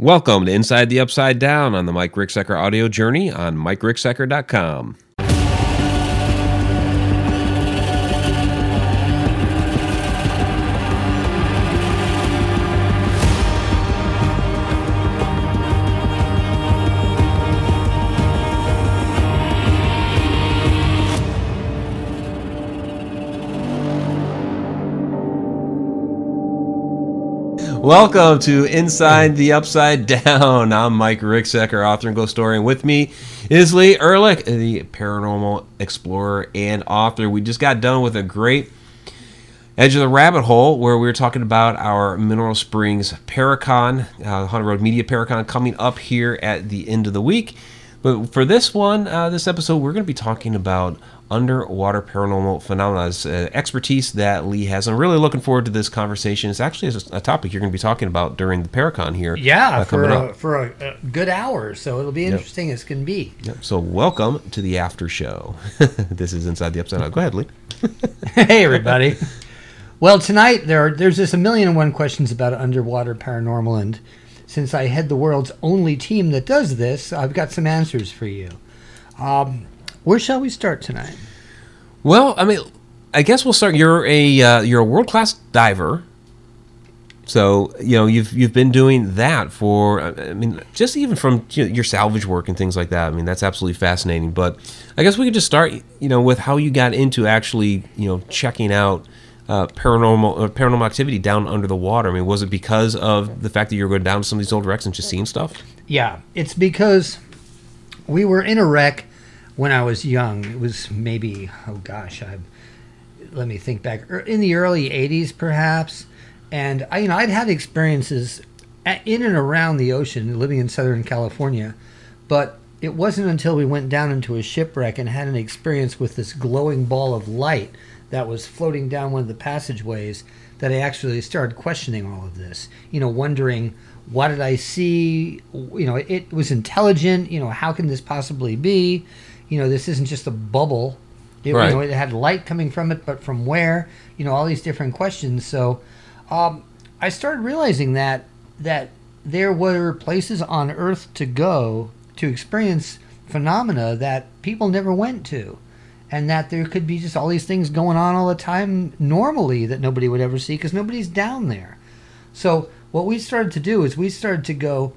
Welcome to Inside the Upside Down on the Mike Ricksecker audio journey on MikeRicksecker.com. Welcome to Inside the Upside Down. I'm Mike Ricksecker, author and ghost story, and with me is Lee Ehrlich, the paranormal explorer and author. We just got done with a great Edge of the Rabbit Hole where we were talking about our Mineral Springs Paracon, uh, Haunted Road Media Paracon, coming up here at the end of the week. But for this one, uh, this episode, we're going to be talking about underwater paranormal phenomena. It's, uh, expertise that Lee has. I'm really looking forward to this conversation. It's actually a, a topic you're going to be talking about during the Paracon here. Yeah, uh, for, a, for a, a good hour. So it'll be interesting as can be. Yep. So welcome to the after show. this is Inside the Upside Down. Go ahead, Lee. hey, everybody. well, tonight there are, there's just a million and one questions about underwater paranormal, and since I head the world's only team that does this, I've got some answers for you. Um, where shall we start tonight? Well, I mean, I guess we'll start. You're a uh, you're a world class diver. So you know you've you've been doing that for I mean just even from you know, your salvage work and things like that. I mean that's absolutely fascinating. But I guess we could just start you know with how you got into actually you know checking out uh, paranormal uh, paranormal activity down under the water. I mean was it because of the fact that you were going down to some of these old wrecks and just seeing stuff? Yeah, it's because we were in a wreck when I was young. It was maybe oh gosh, I let me think back er, in the early '80s, perhaps. And I, you know, I'd had experiences in and around the ocean, living in Southern California, but it wasn't until we went down into a shipwreck and had an experience with this glowing ball of light that was floating down one of the passageways that I actually started questioning all of this. You know, wondering what did I see? You know, it was intelligent. You know, how can this possibly be? You know, this isn't just a bubble. It, Right. you know, it had light coming from it, but from where? You know, all these different questions. So, um, I started realizing that that there were places on Earth to go to experience phenomena that people never went to, and that there could be just all these things going on all the time normally that nobody would ever see because nobody's down there. So what we started to do is we started to go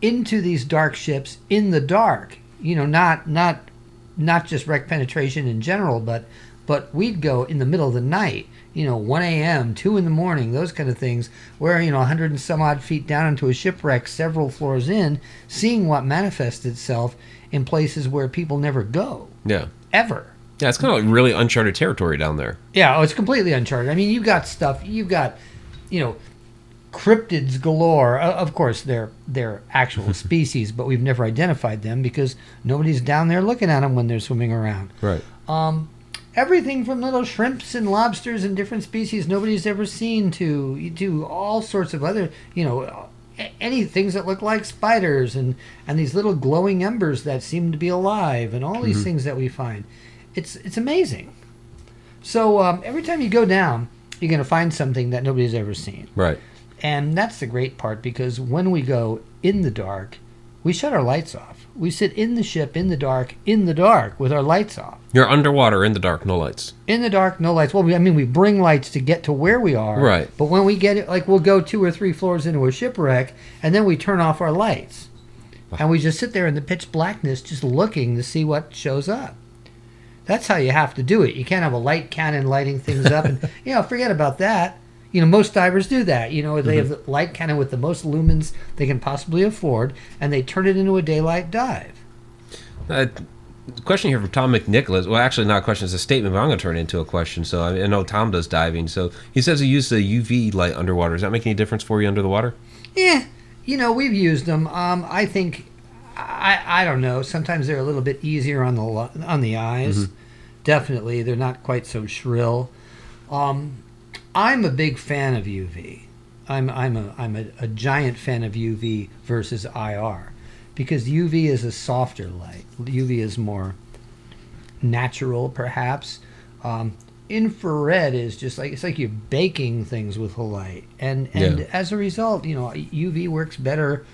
into these dark ships in the dark. You know, not not not just wreck penetration in general, but but we'd go in the middle of the night. You know, 1 a.m., 2 in the morning, those kind of things, where, you know, 100 and some odd feet down into a shipwreck, several floors in, seeing what manifests itself in places where people never go, Yeah. ever. Yeah, it's kind of like really uncharted territory down there. Yeah, oh, it's completely uncharted. I mean, you've got stuff. You've got, you know, cryptids galore. Of course, they're they're actual species, but we've never identified them because nobody's down there looking at them when they're swimming around. Right. Um, everything from little shrimps and lobsters and different species nobody's ever seen to to all sorts of other, you know. Any things that look like spiders and, and these little glowing embers that seem to be alive and all these things that we find, it's it's amazing. So um, every time you go down, you're going to find something that nobody's ever seen. Right. And that's the great part because when we go in the dark, we shut our lights off. We sit in the ship in the dark, in the dark with our lights off. You're underwater in the dark, no lights. In the dark, no lights. Well, we, I mean, we bring lights to get to where we are. Right. But when we get it, like we'll go two or three floors into a shipwreck, and then we turn off our lights, and we just sit there in the pitch blackness, just looking to see what shows up. That's how you have to do it. You can't have a light cannon lighting things up, and you know, forget about that. You know, most divers do that. You know, they have the light cannon with the most lumens they can possibly afford, and they turn it into a daylight dive. Uh, question here from Tom McNicholas. Well, actually, not a question; it's a statement, but I'm going to turn it into a question. So I, know Tom does diving. So he says he used the UV light underwater. Does that make any difference for you under the water? Yeah, you know, we've used them. Um, I think, I, I don't know. Sometimes they're a little bit easier on the on the eyes. Definitely, they're not quite so shrill. Um, I'm a big fan of UV. I'm I'm a I'm a, a giant fan of UV versus IR because UV is a softer light. UV is more natural, perhaps. Um, infrared is just like it's like you're baking things with a light, and and Yeah. as a result, you know, UV works better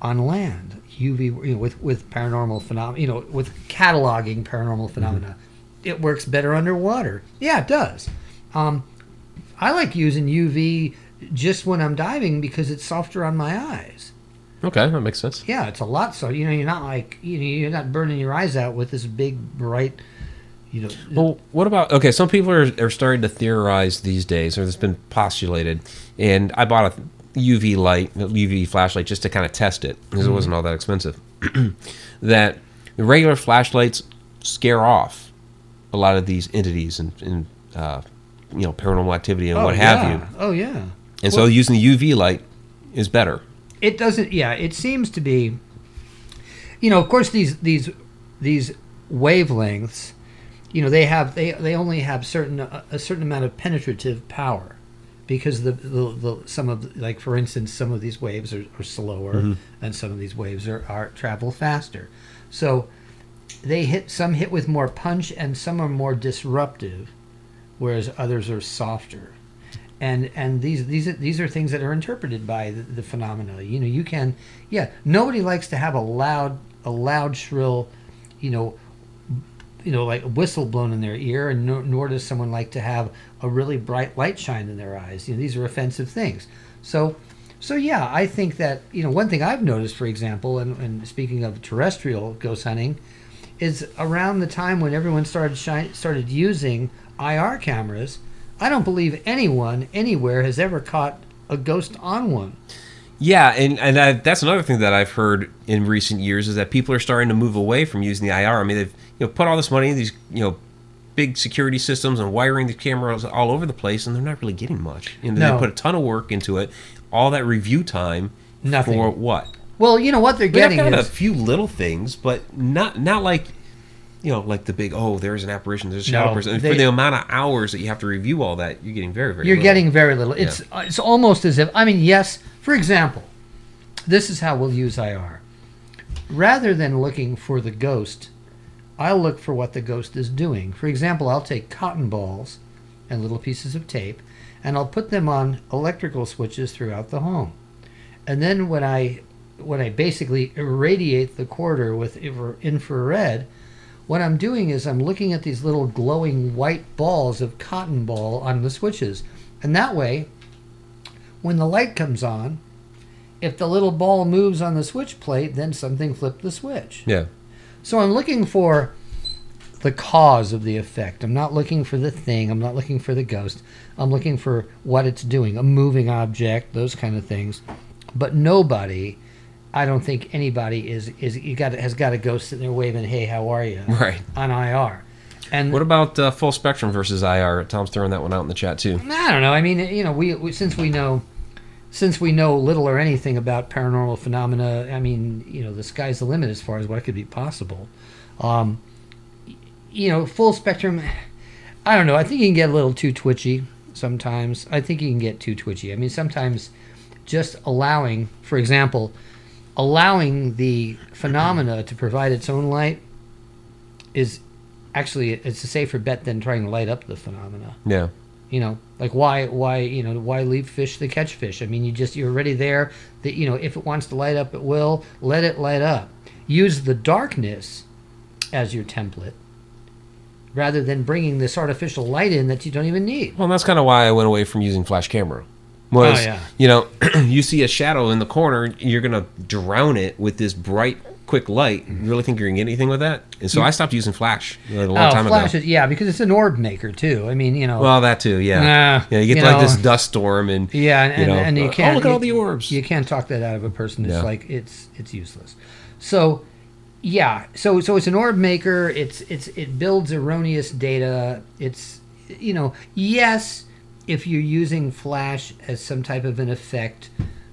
on land. UV you know, with with paranormal phenomena, you know, with cataloging paranormal phenomena, it works better underwater. Yeah, it does. Um, I like using UV just when I'm diving because it's softer on my eyes. Okay, that makes sense. Yeah, it's a lot so. You know, you're not like you know, you're not burning your eyes out with this big bright, you know. Well, what about okay? Some people are, are starting to theorize these days, or it's been postulated. And I bought a UV light, a UV flashlight, just to kind of test it because it wasn't all that expensive. that regular flashlights scare off a lot of these entities and, and uh, you know paranormal activity and oh, what have yeah. you. Oh yeah. And so using the UV light is better. it doesn't yeah it seems to be you know of course these these these wavelengths you know they have they they only have certain a, a certain amount of penetrative power because the, the, the some of like for instance some of these waves are, are slower mm-hmm. and some of these waves are, are travel faster so they hit some hit with more punch and some are more disruptive whereas others are softer and and these these are, these are things that are interpreted by the, the phenomena. You know, you can yeah. Nobody likes to have a loud a loud shrill, you know, you know like a whistle blown in their ear, and nor, nor does someone like to have a really bright light shine in their eyes. You know, these are offensive things. So. So yeah, I think that you know one thing I've noticed, for example, and, and speaking of terrestrial ghost hunting, is around the time when everyone started shine, started using IR cameras. I don't believe anyone anywhere has ever caught a ghost on one. Yeah, and and I, that's another thing that I've heard in recent years is that people are starting to move away from using the IR. I mean, they've you know put all this money in these you know big security systems and wiring the cameras all over the place, and they're not really getting much. Know, No. they put a ton of work into it, all that review time Nothing. for what? Well, you know what they're getting got a few little things, but not not like you know like the big oh there's an apparition, there's a shadow No, person. they- for the amount of hours that you have to review all that, you're getting very very. you're little. getting very little. It's uh, it's almost as if I mean, yes. For example, this is how we'll use IR. Rather than looking for the ghost, I'll look for what the ghost is doing. For example, I'll take cotton balls and little pieces of tape, and I'll put them on electrical switches throughout the home. And then when I when I basically irradiate the corridor with infra- infrared, what I'm doing is I'm looking at these little glowing white balls of cotton ball on the switches. And that way, when the light comes on, if the little ball moves on the switch plate, then something flipped the switch. Yeah. So I'm looking for the cause of the effect. I'm not looking for the thing. I'm not looking for the ghost. I'm looking for what it's doing, a moving object, those kind of things. But nobody, I don't think anybody is is you got has got a ghost sitting there waving, "Hey, how are you?" Right. on IR. And What about uh, full spectrum versus IR? Tom's throwing that one out in the chat too. I don't know. I mean, you know, we, we since we know since we know little or anything about paranormal phenomena, I mean, you know, the sky's the limit as far as what could be possible. Um, you know, full spectrum. I don't know. I think you can get a little too twitchy sometimes. I think you can get too twitchy. I mean, sometimes just allowing, for example, allowing the phenomena to provide its own light is actually it's a safer bet than trying to light up the phenomena. Yeah. you know like why why you know why leave fish to catch fish? I mean you just you're already there that you know if it wants to light up it will. Let it light up. Use the darkness as your template rather than bringing this artificial light in that you don't even need. Well, that's kind of why I went away from using flash camera. Was Oh, yeah. you know, you see a shadow in the corner, you're gonna drown it with this bright, quick light. You really think you're gonna get anything with that? And so I stopped using flash a long oh time flash ago. is, yeah because it's an orb maker too i mean you know Well, that too, yeah. Nah, yeah, you get you like know. this dust storm, and yeah and, you know, and, you uh, can't oh, look at all the orbs. You can't talk that out of a person. It's like it's it's useless. So yeah, so so it's an orb maker. It's it's it builds erroneous data. It's you know yes, if you're using flash as some type of an effect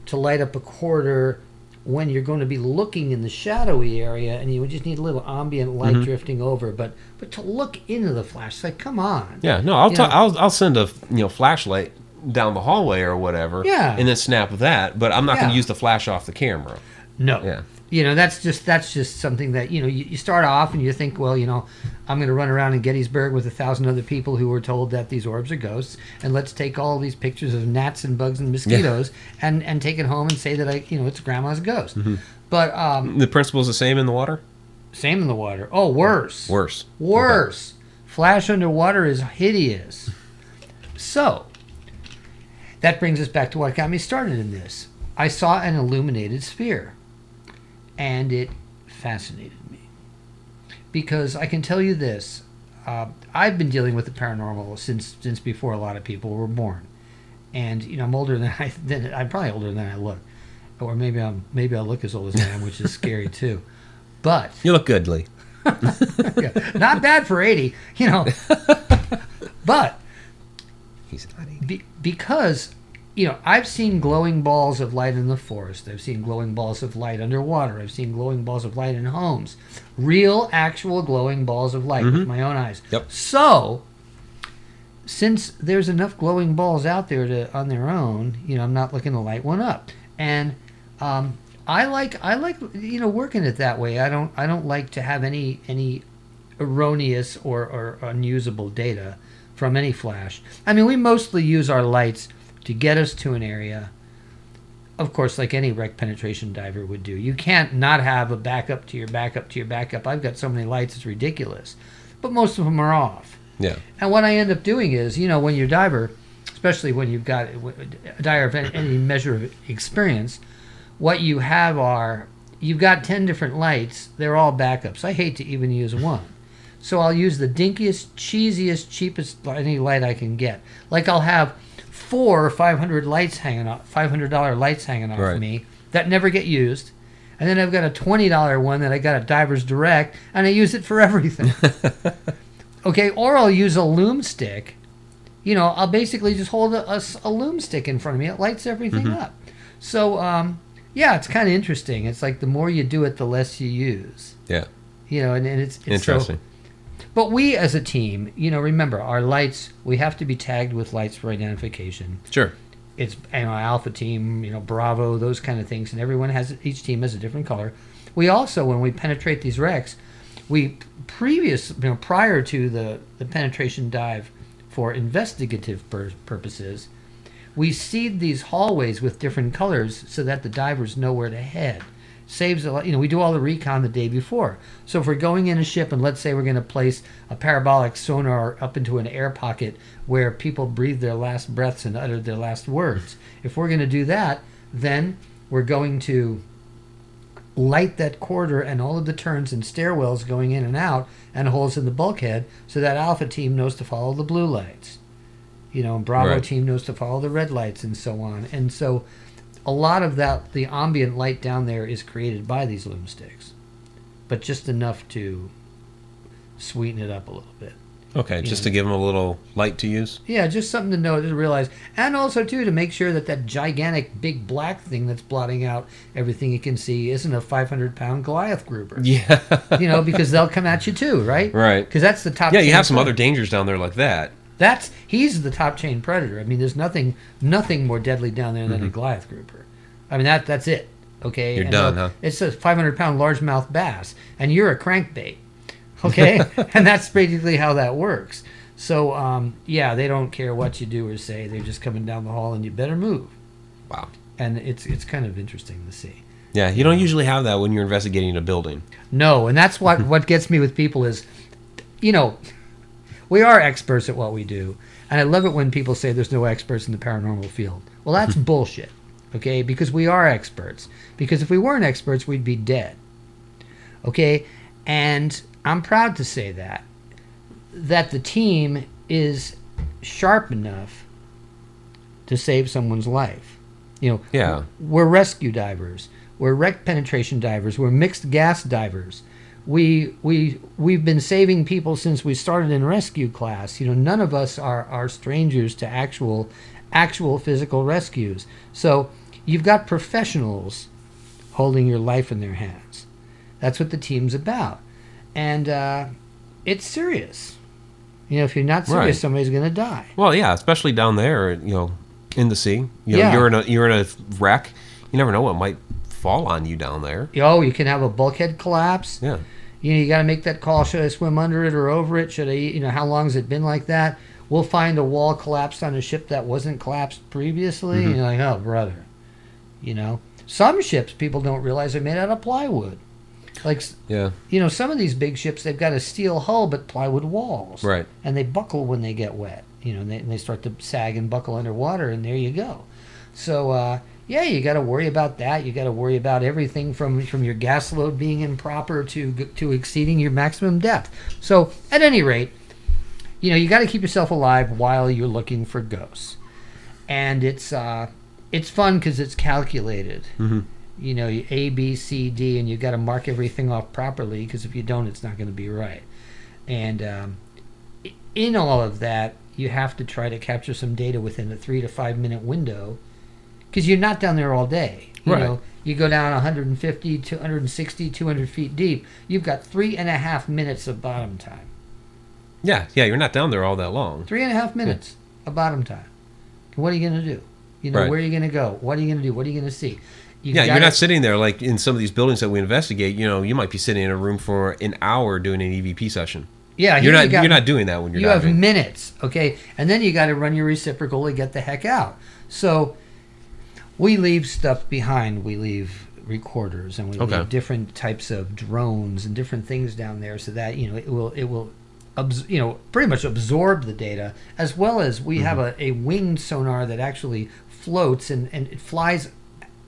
to light up a corridor when you're going to be looking in the shadowy area and you would just need a little ambient light Mm-hmm. drifting over but but to look into the flash it's like come on yeah, no, I'll You ta- know. I'll I'll send a you know flashlight down the hallway or whatever. Yeah. and then snap that. But I'm not Yeah. gonna use the flash off the camera. No. Yeah. You know, that's just that's just something that you know you, you start off and you think, well, you know, I'm going to run around in Gettysburg with a thousand other people who were told that these orbs are ghosts, and let's take all these pictures of gnats and bugs and mosquitoes and and take it home and say that I, you know, it's grandma's ghost. Mm-hmm. But um, The principle's the same in the water. same in the water. Oh, worse. Worse. Worse. Flash underwater is hideous. So, that brings us back to what got me started in this. I saw an illuminated sphere, and it fascinated me. Because I can tell you this uh, I've been dealing with the paranormal since since before a lot of people were born. And, you know, I'm older than I, than, I'm probably older than I look. Or maybe I'm maybe I look as old as I am, which is scary too. But You look good, Lee. yeah, not bad for 80, you know. but He's not 80. be, because you know i've seen glowing balls of light in the forest. I've seen glowing balls of light underwater. I've seen glowing balls of light in homes. Real actual glowing balls of light with my own eyes. Yep. so since there's enough glowing balls out there to on their own you know i'm not looking to light one up. And um, i like i like you know working it that way. I don't i don't like to have any any erroneous or, or unusable data from any flash. I mean, we mostly use our lights to get us to an area. Of course, like any wreck penetration diver would do. You can't not have a backup to your backup to your backup. I've got so many lights, it's ridiculous. But most of them are off. Yeah. And what I end up doing is, you know, when you're a diver, especially when you've got a diver of any- any measure of experience, what you have are you've got 10 different lights. They're all backups. I hate to even use one. So I'll use the dinkiest, cheesiest, cheapest any light I can get. Like I'll have four or 500 lights hanging off, $500 lights hanging off Right. me that never get used. And then I've got a $20 one that I got at Divers Direct, and I use it for everything. Okay, or I'll use a loom stick. You know, I'll basically just hold a loom stick in front of me. It lights everything up. So, um, yeah, it's kind of interesting. It's like the more you do it, the less you use. Yeah. You know, and, and it's, it's so- Interesting. But we as a team, you know, remember our lights. We have to be tagged with lights for identification. Sure. It's you know Alpha Team, you know Bravo, those kind of things, and everyone has each team has a different color. We also, when we penetrate these wrecks, we previous you know prior to the the penetration dive for investigative pur- purposes, we seed these hallways with different colors so that the divers know where to head. Saves a lot. You know, we do all the recon the day before. So if we're going in a ship and let's say we're going to place a parabolic sonar up into an air pocket where people breathe their last breaths and utter their last words, if we're going to do that, then we're going to light that corridor and all of the turns and stairwells going in and out and holes in the bulkhead so that alpha team knows to follow the blue lights you know and bravo Right. team knows to follow the red lights and so on and so a lot of that the ambient light down there is created by these loom sticks but just enough to sweeten it up a little bit Okay, just Yeah. to give them a little light to use. yeah just something to know to realize and also too to make sure that that gigantic big black thing that's blotting out everything you can see isn't a 500 pound goliath grouper Yeah. you know, because they'll come at you too, right? Right. Because that's the top. Yeah, you have some other dangers down there like that. That's he's the top chain predator. I mean, there's nothing nothing more deadly down there than a Goliath grouper. I mean that that's it. Okay, Mm-hmm. You're And, done, uh, huh? It's a 500 pound largemouth bass, and you're a crankbait. Okay, and that's basically how that works. So um, yeah, they don't care what you do or say. They're just coming down the hall, and you better move. Wow. And it's it's kind of interesting to see. Yeah, you don't usually have that when you're investigating a building. No, and that's what what gets me with people is, you know, we are experts at what we do, and I love it when people say there's no experts in the paranormal field. Well, that's bullshit. Okay, because we are experts. Because if we weren't experts, we'd be dead. Okay, and I'm proud to say that that the team is sharp enough to save someone's life. You know, Yeah. we're rescue divers. We're wreck penetration divers. We're mixed gas divers. We we we've been saving people since we started in rescue class. You know, none of us are are strangers to actual actual physical rescues. So you've got professionals holding your life in their hands. That's what the team's about, and uh, it's serious. You know, if you're not serious, Right. somebody's going to die. Well, yeah, especially down there, you know, in the sea. You know, Yeah. you're in a you're in a wreck. You never know what might fall on you down there. Oh, you can have a bulkhead collapse. Yeah. You know, you got to make that call. Should I swim under it or over it? Should I, you know, how long has it been like that? We'll find a wall collapsed on a ship that wasn't collapsed previously. Mhm. You're like, oh, brother. You know, some ships people don't realize are made out of plywood. Like, Yeah. you know, some of these big ships, they've got a steel hull but plywood walls. Right. And they buckle when they get wet. You know, and they, and they start to sag and buckle underwater, and there you go. So, uh, yeah, you got to worry about that. You got to worry about everything from from your gas load being improper to to exceeding your maximum depth. So, at any rate, you know, you got to keep yourself alive while you're looking for ghosts, and it's uh, it's fun because it's calculated. Mhm. You know, A, B, C, D, and you got to mark everything off properly because if you don't, it's not going to be right. And um, in all of that, you have to try to capture some data within a three to five minute window because you're not down there all day. You Right. know, you go down 150, 260, 200 feet deep. You've got three and a half minutes of bottom time. Yeah. Yeah. You're not down there all that long. Three and a half minutes of bottom time. What are you going to do? You know, Right. where are you going to go? What are you going to do? What are you going to see? You Yeah, you're not sitting there like in some of these buildings that we investigate. You know, you might be sitting in a room for an hour doing an EVP session. Yeah, You're not. you you're not doing that when you're you have minutes, okay, and then you got to run your reciprocal to get the heck out. So we leave stuff behind. We leave recorders and we Okay. leave different types of drones and different things down there, so that you know it will it will. Abs- you know, pretty much absorb the data, as well as we have a, a winged sonar that actually floats and, and it flies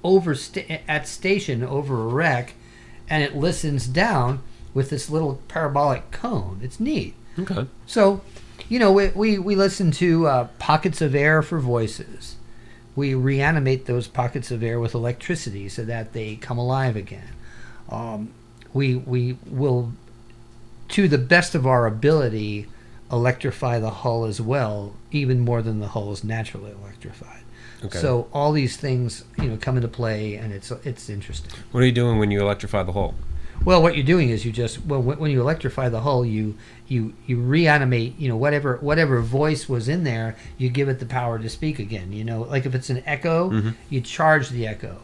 over sta- at station over a wreck, and it listens down with this little parabolic cone. It's neat. okay. So, you know, we, we, we listen to uh, pockets of air for voices. We reanimate those pockets of air with electricity so that they come alive again. Um, we, we will, to the best of our ability, electrify the hull as well, even more than the hull is naturally electrified. Okay. So all these things, you know, come into play, and it's it's interesting. What are you doing when you electrify the hull? Well, what you're doing is you just well, when you electrify the hull, you you you reanimate. You know whatever whatever voice was in there, you give it the power to speak again. You know, like if it's an echo, Mhm. you charge the echo.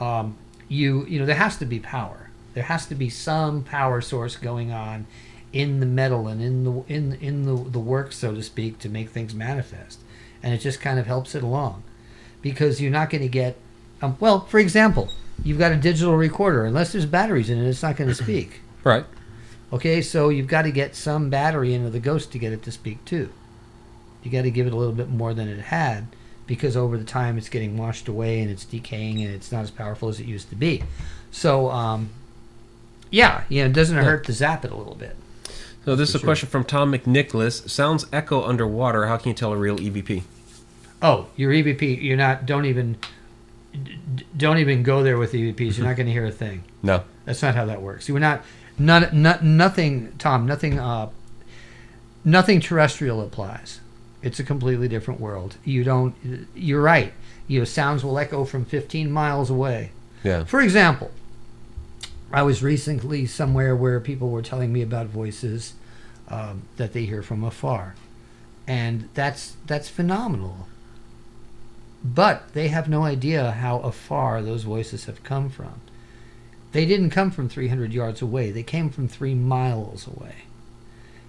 Um, you you know there has to be power. There has to be some power source going on in the metal and in the in in the the work, so to speak, to make things manifest. And it just kind of helps it along, because you're not going to get. Um, well, for example, you've got a digital recorder. Unless there's batteries in it, it's not going to speak. Right. Okay, so you've got to get some battery into the ghost to get it to speak too. You got to give it a little bit more than it had because over the time it's getting washed away and it's decaying and it's not as powerful as it used to be. So, um, yeah, you know, it doesn't hurt to zap it a little bit. So this is a sure. question from Tom McNicholas. Sounds echo underwater. How can you tell a real EVP? Oh, your EVP, you're not. Don't even. Don't even go there with EVPs. You're not going to hear a thing. No. That's not how that works. You're not, none, not, nothing, Tom, nothing, uh, nothing terrestrial applies. It's a completely different world. You don't, you're right. You know, sounds will echo from 15 miles away. Yeah. For example, I was recently somewhere where people were telling me about voices um, that they hear from afar, and that's that's phenomenal. But they have no idea how afar those voices have come from. They didn't come from 300 yards away. They came from three miles away.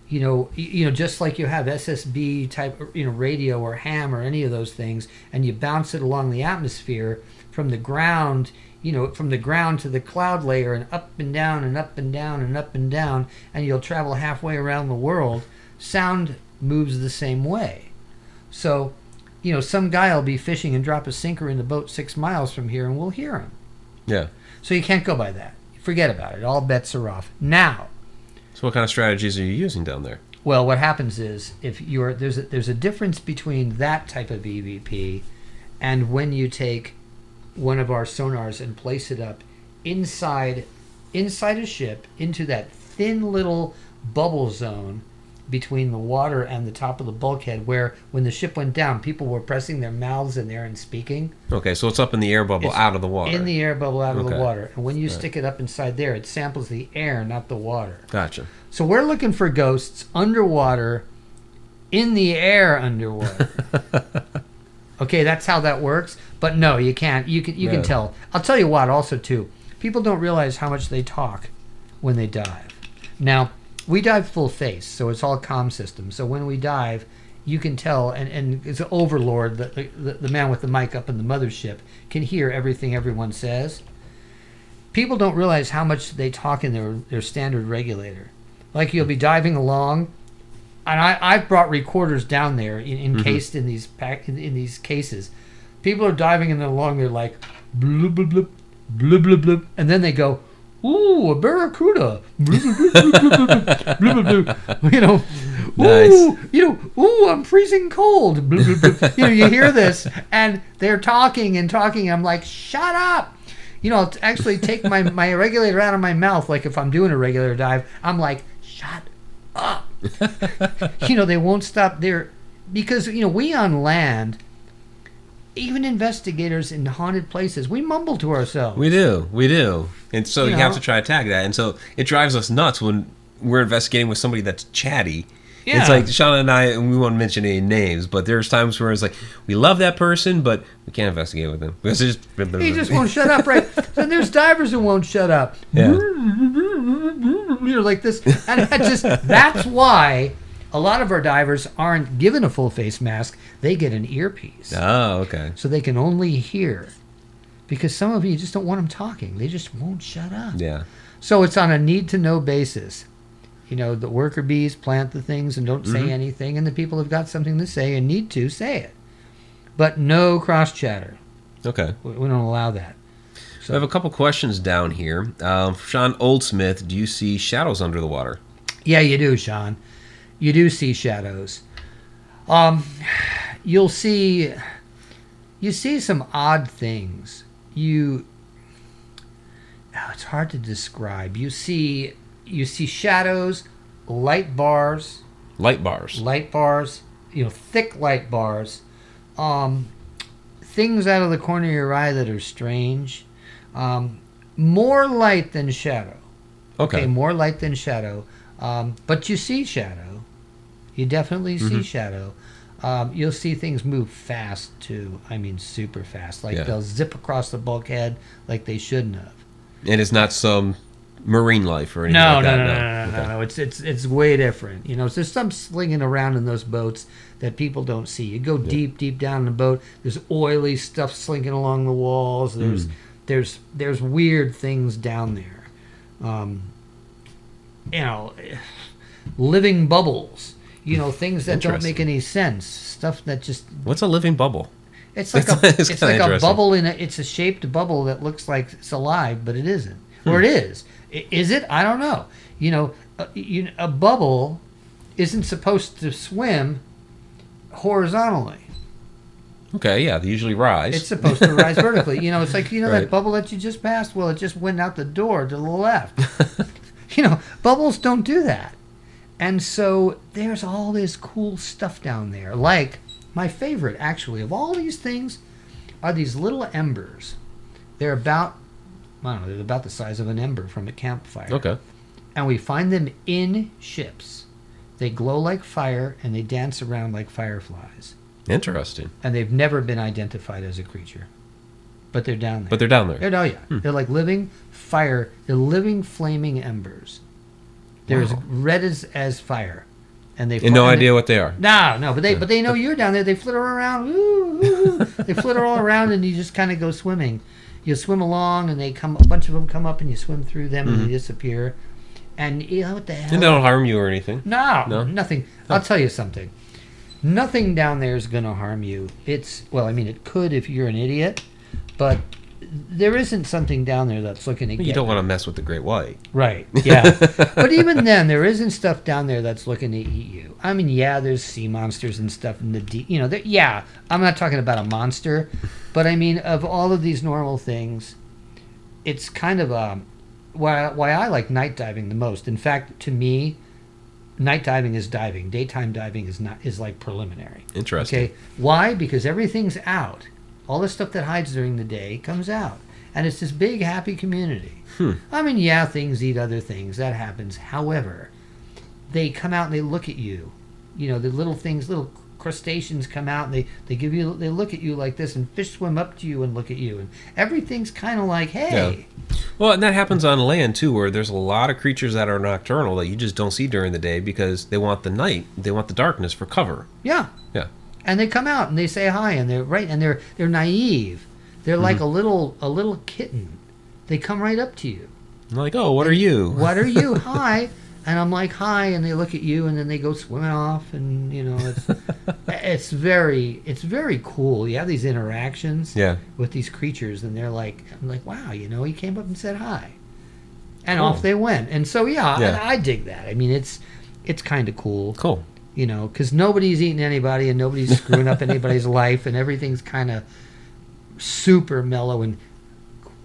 You know, you know, just like you have SSB type, you know, radio or ham or any of those things, and you bounce it along the atmosphere from the ground, you know, from the ground to the cloud layer and up and down and up and down and up and down, and you'll travel halfway around the world. Sound moves the same way. So, you know, some guy will be fishing and drop a sinker in the boat six miles from here, and we'll hear him. Yeah. So you can't go by that. Forget about it. All bets are off. Now, So what kind of strategies are you using down there? well, what happens is if you're there's a, there's a difference between that type of EVP and when you take one of our sonars and place it up inside inside a ship into that thin little bubble zone between the water and the top of the bulkhead where when the ship went down people were pressing their mouths in there and speaking Okay, so it's up in the air bubble, It's out of the water. in the air bubble out of Okay. the water and when you Right. stick it up inside there it samples the air not the water gotcha. so we're looking for ghosts underwater, in the air underwater. Okay, that's how that works. But no, you can't. You can you Yeah. can tell. I'll tell you what. Also, too, people don't realize how much they talk when they dive. Now, we dive full face, so it's all comm system. So when we dive, you can tell, and, and it's an overlord, the, the, the man with the mic up in the mothership, can hear everything everyone says. People don't realize how much they talk in their, their standard regulator. Like you'll be diving along, and I, I've brought recorders down there in, mm-hmm. encased in these pack in, in these cases. People are diving and along, they're like blub blub blub blub blub blub, and then they go, "Ooh, a barracuda!" You know, Nice. ooh, you know, ooh, I'm freezing cold. You know, you hear this, and they're talking and talking. I'm like, "Shut up!" You know, I'll actually take my my regulator out of my mouth. Like if I'm doing a regular dive, I'm like, "Shut up." you know, they won't stop there because you know we on land, even investigators in haunted places, we mumble to ourselves. We do, we do, and so you, You have to try to tag that, and so it drives us nuts when we're investigating with somebody that's chatty. Yeah. It's like Shauna and I, and we won't mention any names, but there's times where it's like we love that person, but we can't investigate with them because just he just won't shut up, right? Then there's divers who won't shut up. Yeah. You're like this, and that just that's why a lot of our divers aren't given a full face mask. They get an earpiece. Oh, okay. so they can only hear. Because some of you just don't want them talking. They just won't shut up. Yeah. So it's on a need to know basis. You know, the worker bees plant the things and don't say Mhm. anything, and the people have got something to say and need to say it. But no cross chatter. Okay. We we don't allow that. So I have a couple questions down here. Um, Sean Oldsmith, do you see shadows under the water? Yeah, you do, Sean. You do see shadows. Um, you'll see. You see some odd things. You. Oh, it's hard to describe. You see. You see shadows, light bars, Light bars. light bars. You know, thick light bars. Um, things out of the corner of your eye that are strange. Um, more light than shadow. Okay. Okay, more light than shadow. Um, but you see shadow. You definitely see Mhm. shadow. Um, you'll see things move fast too. I mean, super fast. Like Yeah. they'll zip across the bulkhead like they shouldn't have. And it's not some marine life or anything No, like no, that. no, no, no, no, Okay. no. It's it's it's way different. You know, so there's some slinging around in those boats that people don't see. You go deep, deep down in the boat. There's oily stuff slinking along the walls. There's Mm. there's there's weird things down there. Um, you know, living bubbles. You know, things that don't make any sense. Stuff that just What's a living bubble? it's like a It's- it's like a bubble in a it's a shaped bubble that looks like it's alive, but it isn't. Hmm. Or it is. Is it? I don't know. You know, a, you, a bubble isn't supposed to swim horizontally. Okay, yeah, they usually rise. It's supposed to rise vertically. You know, it's like you know Right. that bubble that you just passed. Well, it just went out the door to the left. you know, bubbles don't do that. And so there's all this cool stuff down there. Like my favorite, actually, of all these things, are these little embers. They're about, I don't know, they're about the size of an ember from a campfire. okay. And we find them in ships. They glow like fire and they dance around like fireflies. Interesting. And they've never been identified as a creature. But they're down there. But they're down there. They're- oh yeah, Hmm. they're like living fire. They're living flaming embers. They're as red as, as fire, and they. And no idea what they are. No, no, but they but they know you're down there. They flitter around. Ooh, ooh, ooh. they flitter all around, and you just kind of go swimming. You swim along, and they come. A bunch of them come up, and you swim through them, and Mhm. they disappear. And you know what the hell? And they don't harm you or anything. No, No? nothing. Oh. I'll tell you something. Nothing down there is going to harm you. It's well, I mean, it could if you're an idiot, but there isn't something down there that's looking to You don't want to mess with the great white. right. Yeah, but even then, there isn't stuff down there that's looking to eat you. I mean, yeah, there's sea monsters and stuff in the deep. You know, there- yeah. I'm not talking about a monster, but I mean, of all of these normal things, it's kind of um, why why I like night diving the most. In fact, to me, night diving is diving. Daytime diving is not is like preliminary. Interesting. Okay, why? Because everything's out. All the stuff that hides during the day comes out, and it's this big happy community. Hmm. I mean, yeah, things eat other things. That happens. However, they come out and they look at you. You know, the little things, little crustaceans come out and they, they give you they look at you like this and fish swim up to you and look at you and everything's kind of like hey Well, and that happens on land too, where there's a lot of creatures that are nocturnal that you just don't see during the day because they want the night, they want the darkness for cover. yeah Yeah. And they come out and they say hi and they're right and they're they're naive they're like Mm-hmm. a little a little kitten they come right up to you I'm like, oh, what are you? what are you hi and i'm like hi and they look at you and then they go swimming off and you know it's it's very it's very cool you have these interactions Yeah. with these creatures and they're like i'm like wow you know he came up and said hi and Cool. off they went and so yeah, Yeah. and I dig that i mean it's it's kind of cool Cool. You know, because nobody's eating anybody and nobody's screwing up anybody's life, and everything's kind of super mellow and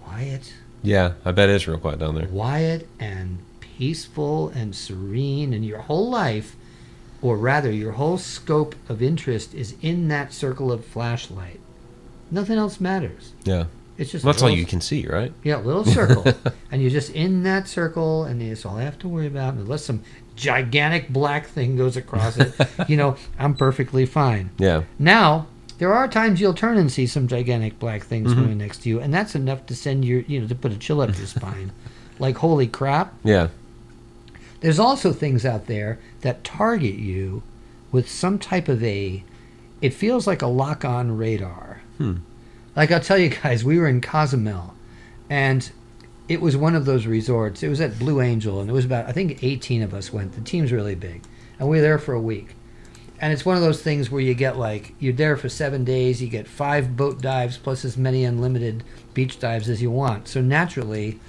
quiet, Yeah, I bet it's real quiet down there. quiet and peaceful and serene, and your whole life, or rather, your whole scope of interest is in that circle of flashlight. Nothing else matters. Yeah. It's just That's a all you can see, right? Yeah, little circle, and you're just in that circle, and that's all I have to worry about. Unless some gigantic black thing goes across it, you know, I'm perfectly fine. Yeah. Now, there are times you'll turn and see some gigantic black things Mm-hmm. swimming next to you, and that's enough to send your, you know, to put a chill up your spine. Like, holy crap. Yeah. There's also things out there that target you with some type of a, it feels like a lock on radar. Hmm. Like, I'll tell you guys, we were in Cozumel, and it was one of those resorts. It was at Blue Angel, and it was about, I think, 18 of us went. The team's really big, and we were there for a week. And it's one of those things where you get like, you're there for seven days, you get five boat dives plus as many unlimited beach dives as you want. So naturally,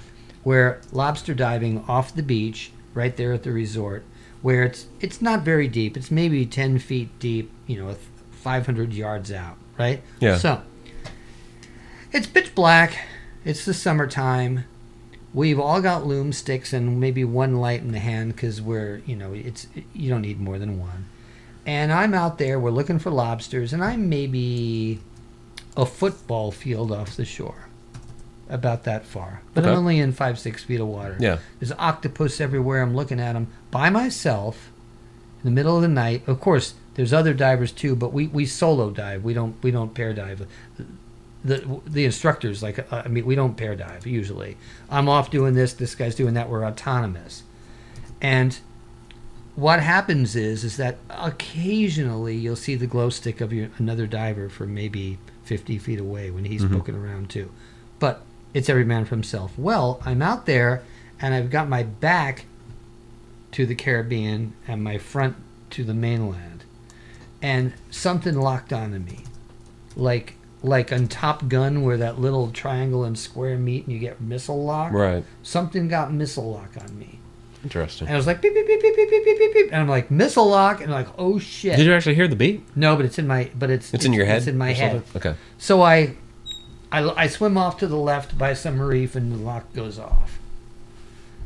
we're lobster diving off the beach right there at the resort, where it's it's not very deep. It's maybe 10 feet deep, you know, 500 yards out, right? Yeah. So it's pitch black. It's the summertime. We've all got loom sticks and maybe one light in the hand because we're, you know, it's you don't need more than one. And I'm out there. We're looking for lobsters, and I'm maybe a football field off the shore, about that far. But I'm only in five, six feet of water. Yeah. There's octopus everywhere. I'm looking at them by myself in the middle of the night. Of course, there's other divers too, but we, we solo dive. We don't we don't pair dive. The the instructors like uh, I mean we don't pair dive usually. I'm off doing this. This guy's doing that. We're autonomous, and what happens is is that occasionally you'll see the glow stick of your another diver from maybe 50 feet away when he's Mhm. poking around too but it's every man for himself well i'm out there and i've got my back to the caribbean and my front to the mainland and something locked onto me like like on top gun where that little triangle and square meet and you get missile lock Right. something got missile lock on me Interesting. and I was like beep beep beep beep beep beep beep beep beep, and I'm like missile lock, and I'm like oh shit. Did you actually hear the beat? no, but it's in my but it's It's in your head. It's in my head. Okay. So I, I I swim off to the left by some reef, and the lock goes off.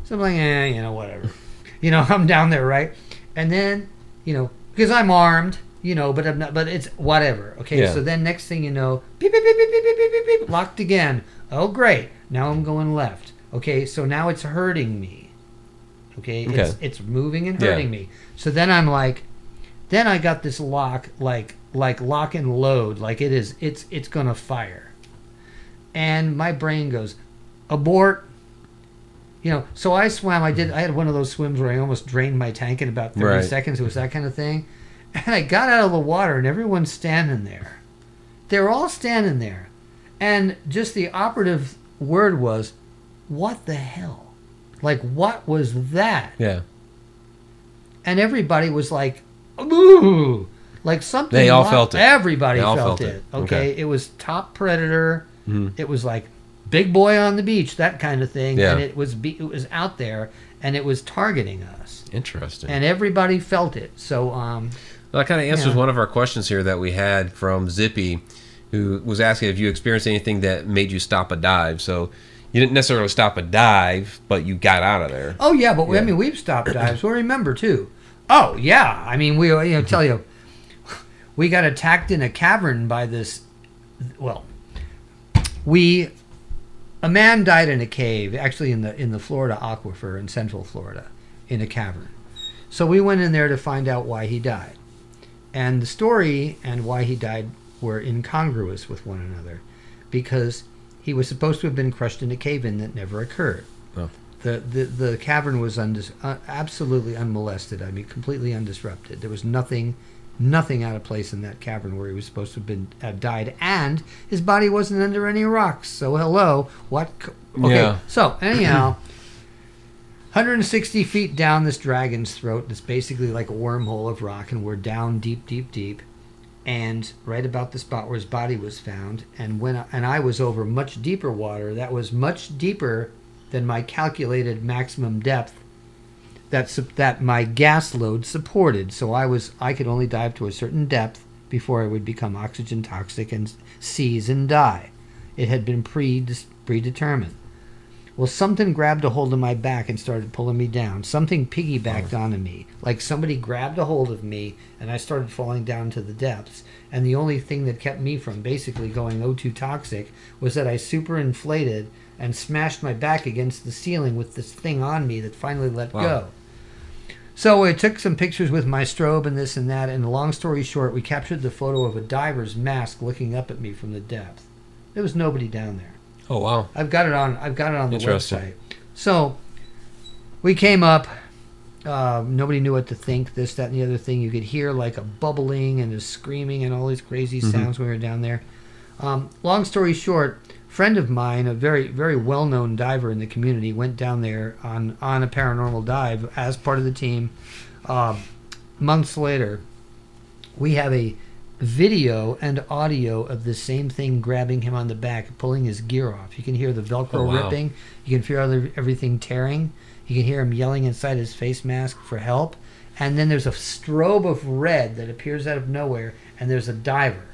So I'm like, eh, you know, whatever. you know, I'm down there, right? And then, you know, because I'm armed, you know, but I'm not. But it's whatever. Okay. Yeah. So then next thing you know, beep beep beep beep beep beep beep beep beep, locked again. Oh great, now I'm going left. Okay, so now it's hurting me. Okay, Okay. it's it's moving and Yeah. hurting me. So then I'm like, then I got this lock like like lock and load like it is it's it's gonna fire, and my brain goes abort. You know, so I swam. I did. I had one of those swims where I almost drained my tank in about thirty Right. seconds. It was that kind of thing, and I got out of the water, and everyone's standing there. They're all standing there, and just the operative word was, "What the hell?" Like, what was that? Yeah. and everybody was like, "Ooh!" Like something. They all felt it. Everybody felt, felt it. it. Okay? Okay. it was top predator. Mhm. It was like big boy on the beach, that kind of thing. Yeah. And it was be- it was out there, and it was targeting us, Interesting. and everybody felt it. So, um, that kind of answers Yeah. one of our questions here that we had from Zippy, who was asking if you experienced anything that made you stop a dive. So you didn't necessarily stop a dive, but you got out of there. oh yeah, but we, I mean we've stopped dives. Well, remember too. Oh yeah, I mean we you know tell you, we got attacked in a cavern by this. Well, we a man died in a cave, actually in the in the Florida aquifer in Central Florida, in a cavern. So we went in there to find out why he died, And the story and why he died were incongruous with one another because he was supposed to have been crushed in a cave in that never occurred. Oh. The, the, the cavern was undis- uh, absolutely unmolested. I mean, completely undisrupted. There was nothing, nothing out of place in that cavern where he was supposed to have been uh, died, and his body wasn't under any rocks. So hello, what? Okay, Yeah. so anyhow, 160 feet down this dragon's throat. It's basically like a wormhole of rock, and we're down deep, deep, deep. And right about the spot where his body was found, and when I, and I was over much deeper water that was much deeper than my calculated maximum depth that that my gas load supported. So I was I could only dive to a certain depth before I would become oxygen toxic and seize and die. It had been pre predetermined. Well, something grabbed a hold of my back and started pulling me down. Something piggybacked oh. onto me. Like somebody grabbed a hold of me and I started falling down to the depths. And the only thing that kept me from basically going O2 toxic was that I superinflated and smashed my back against the ceiling with this thing on me that finally let Wow. go. So I took some pictures with my strobe and this and that. And long story short, we captured the photo of a diver's mask looking up at me from the depth. There was nobody down there. Oh wow. I've got it on. I've got it on the website. So we came up. Uh, nobody knew what to think. This, that, and the other thing. You could hear like a bubbling and a screaming and all these crazy Mhm. sounds when we were down there. Um, long story short, friend of mine, a very very well known diver in the community, went down there on on a paranormal dive as part of the team. Um months later, we have a video and audio of the same thing grabbing him on the back, pulling his gear off. You can hear the Velcro Oh, wow. ripping. You can hear everything tearing. You can hear him yelling inside his face mask for help. And then there's a strobe of red that appears out of nowhere, and there's a diver,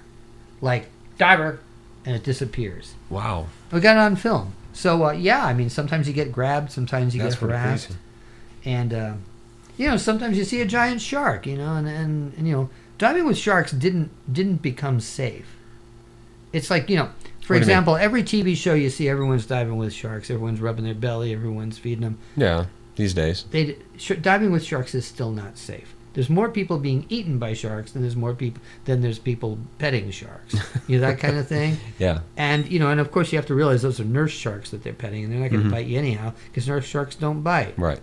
like diver, and it disappears. Wow. We got it on film. So uh, yeah, I mean, sometimes you get grabbed, sometimes you That's get harassed and uh, you know sometimes you see a giant shark you know and, and, and you know diving with sharks didn't didn't become safe it's like you know for What do you mean? example every tv show you see everyone's diving with sharks everyone's rubbing their belly everyone's feeding them Yeah. These days. they sh- diving with sharks is still not safe there's more people being eaten by sharks than there's more people than there's people petting sharks you know that kind of thing Yeah. and you know and of course you have to realize those are nurse sharks that they're petting and they're not going to Mhm. bite you anyhow because nurse sharks don't bite Right.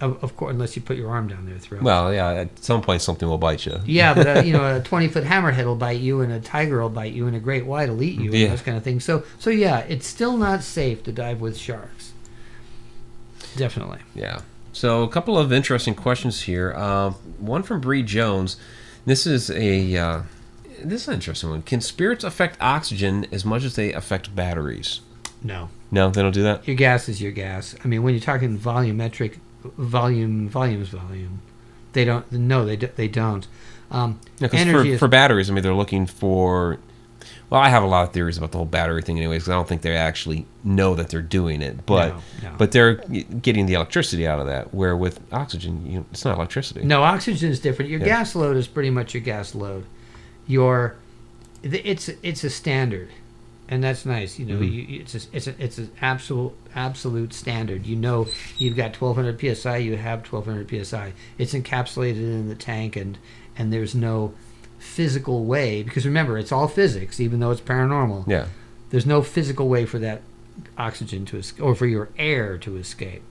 Of, of course unless you put your arm down their throat Well, yeah. At some point, something will bite you. Yeah, but uh, you know, a twenty foot hammerhead will bite you, and a tiger will bite you, and a great white will eat you, Yeah. and those kind of things. So, so yeah, it's still not safe to dive with sharks. Definitely. Yeah. So a couple of interesting questions here. Uh, one from Bree Jones. This is a uh, this is an interesting one. Can spirits affect oxygen as much as they affect batteries? No, No, they don't do that. your gas is your gas. I mean, when you're talking volumetric, volume, volumes, volume, they don't. No, they do, they don't. Um, Yeah, energy for, is for batteries, I mean, they're looking for. Well, I have a lot of theories about the whole battery thing, anyways, because I don't think they actually know that they're doing it. But No, no. but they're getting the electricity out of that. Where with oxygen, you it's not electricity. No, oxygen is different. Your Yeah. gas load is pretty much your gas load. Your it's it's a standard, and that's nice. You know, Mhm. you, it's a, it's a, it's an absolute absolute standard. You know, you've got 1200 psi. You have 1200 psi. It's encapsulated in the tank, and and there's no physical way because remember it's all physics even though it's paranormal Yeah. there's no physical way for that oxygen to escape or for your air to escape.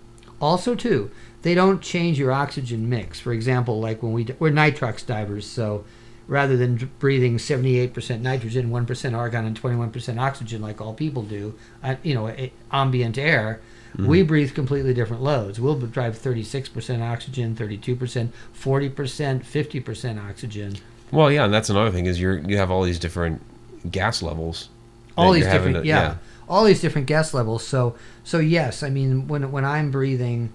Also, too, they don't change your oxygen mix. For example, like when we d- we're nitrox divers, so rather than breathing 78% nitrogen, 1% argon, and 21% oxygen like all people do, uh, you know, ambient air, we breathe completely different loads. We'll drive 36% oxygen, 32%, 40%, 50% oxygen. Well, yeah, and that's another thing is you're you have all these different gas levels. all these different to- yeah, all these different gas levels so so yes i mean when when i'm breathing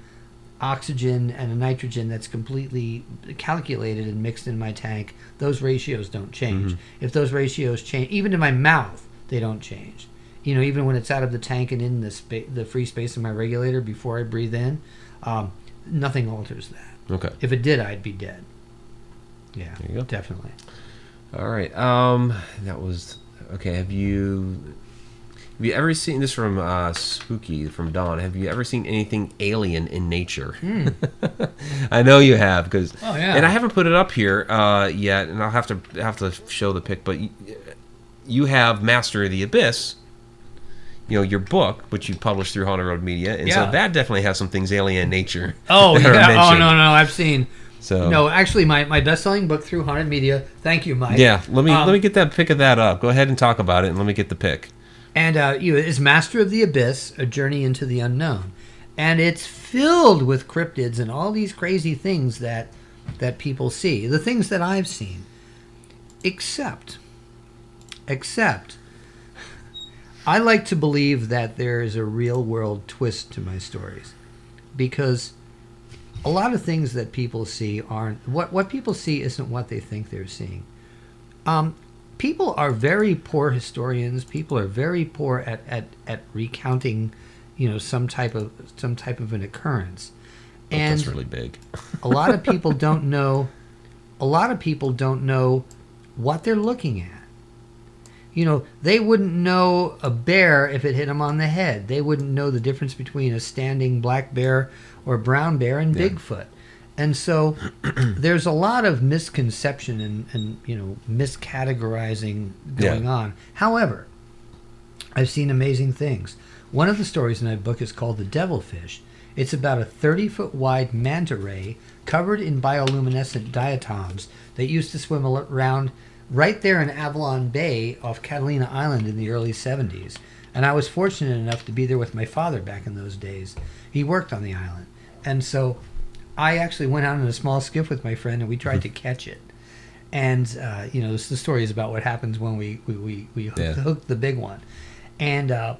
oxygen and a nitrogen that's completely calculated and mixed in my tank those ratios don't change Mhm. if those ratios change even in my mouth they don't change you know even when it's out of the tank and in the spa- the free space of my regulator before i breathe in um, nothing alters that Okay. if it did i'd be dead yeah There you go. definitely All right. Um, that was okay. Have you Have you ever seen this from uh, Spooky from Dawn? Have you ever seen anything alien in nature? I know you have because. Oh, yeah. and I haven't put it up here uh, yet, and I'll have to have to show the pic. But you, you have Master of the Abyss, you know your book, which you published through Haunted Road Media, and Yeah. so that definitely has some things alien in nature. Oh yeah. Oh no no I've seen. So No, actually, my, my best selling book through Haunted Media. Thank you, Mike. yeah, let me Um, let me get that pick of that up. Go ahead and talk about it, and let me get the pic. And uh, you is Master of the Abyss: A Journey into the Unknown, and it's filled with cryptids and all these crazy things that that people see. The things that I've seen, except, except, I like to believe that there is a real world twist to my stories, because a lot of things that people see aren't what what people see isn't what they think they're seeing. Um, people are very poor historians. People are very poor at, at, at recounting, you know, some type of some type of an occurrence, Oh, and that's really big. a lot of people don't know. A lot of people don't know what they're looking at. You know, they wouldn't know a bear if it hit them on the head. They wouldn't know the difference between a standing black bear or brown bear and Yeah. Bigfoot. And so there's a lot of misconception and, and you know, miscategorizing going Yeah. on. However, I've seen amazing things. One of the stories in my book is called The Devilfish. It's about a 30 foot wide manta ray covered in bioluminescent diatoms that used to swim around right there in Avalon Bay off Catalina Island in the early 70s. And I was fortunate enough to be there with my father back in those days. He worked on the island. And so I actually went out in a small skiff with my friend and we tried to catch it. And, uh, you know, this, the story is about what happens when we, we, we, we hook, Yeah. hook the big one. And, uh,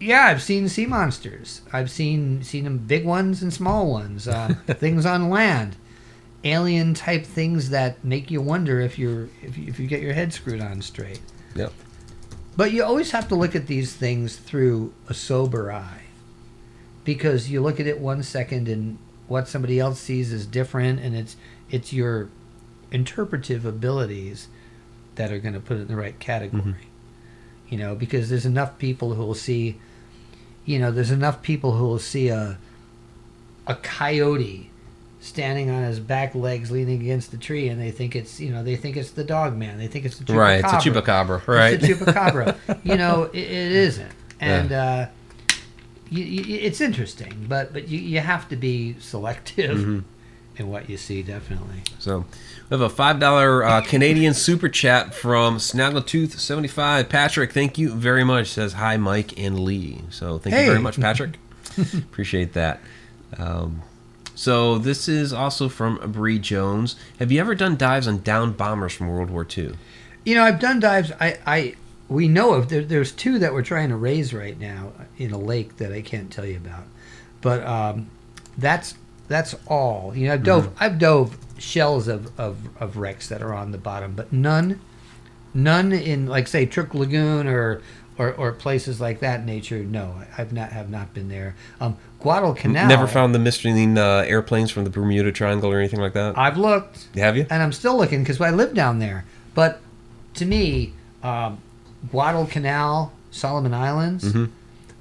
yeah, I've seen sea monsters. I've seen seen them big ones and small ones. Uh, things on land, alien type things that make you wonder if you're if you, if you get your head screwed on straight. Yep. But you always have to look at these things through a sober eye, because you look at it one second and what somebody else sees is different, and it's it's your interpretive abilities that are going to put it in the right category. You know, because there's enough people who will see, you know, there's enough people who will see a a coyote standing on his back legs leaning against the tree and they think it's you know they think it's the dog man they think it's the chupacabra. Right, it's a chupacabra, right? It's a chupacabra. you know, it, it isn't, and uh, you, you, it's interesting, but but you, you have to be selective Mm-hmm. in what you see. Definitely. So we have a five dollar uh, Canadian super chat from Snaggletooth seventy five. Patrick, thank you very much. Says hi, Mike and Lee. So thank you very much, Patrick. Appreciate that. Um, so this is also from Bree Jones. Have you ever done dives on downed bombers from World War II? You know, I've done dives. I, I we know of there, there's two that we're trying to raise right now in a lake that I can't tell you about, but um, that's that's all. You know, I've dove I've dove shells of, of of wrecks that are on the bottom, but none none in like say Truk Lagoon or. Or, or places like that nature no i've not have not been there um guadalcanal Never found the missing uh, airplanes from the Bermuda Triangle or anything like that. i've looked Have you? and I'm still looking because I live down there. But to me, um, Guadalcanal, Solomon Islands, Mhm.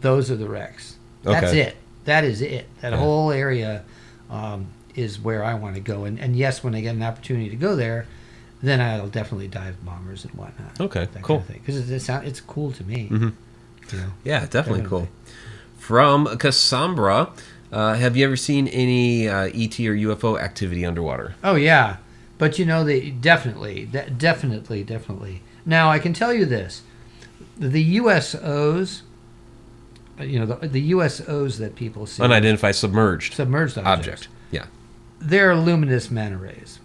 those are the wrecks. That's Okay. it. That is it. That Yeah. whole area um, is where I want to go. And, and yes, when I get an opportunity to go there, then I'll definitely dive bombers and whatnot. Okay, that cool. Kind of thing. Because it's, it's cool to me. Mhm. You know? Yeah, definitely, Definitely. cool. From Cassandra, uh, have you ever seen any uh, ET or UFO activity underwater? Oh yeah, but you know they definitely, de- definitely, definitely. Now I can tell you this: the USOs, uh, you know, the, the USOs that people see, Unidentified submerged submerged objects, object. Yeah. they're luminous manta rays.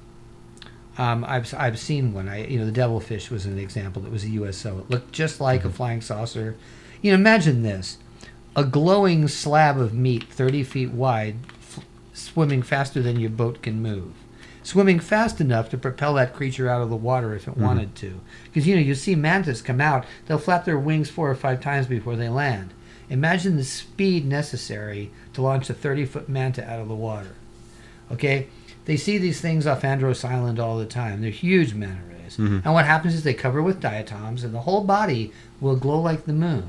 Um, I've I've seen one. I you know the devilfish was an example. That was a USO. It looked just like a flying saucer. You know, imagine this: a glowing slab of meat, thirty feet wide, f- swimming faster than your boat can move, swimming fast enough to propel that creature out of the water if it wanted to. Because you know you see mantas come out; they'll flap their wings four or five times before they land. Imagine the speed necessary to launch a thirty-foot manta out of the water. Okay, they see these things off Andros Island all the time. They're huge manta rays, Mhm. and what happens is they cover with diatoms, and the whole body will glow like the moon.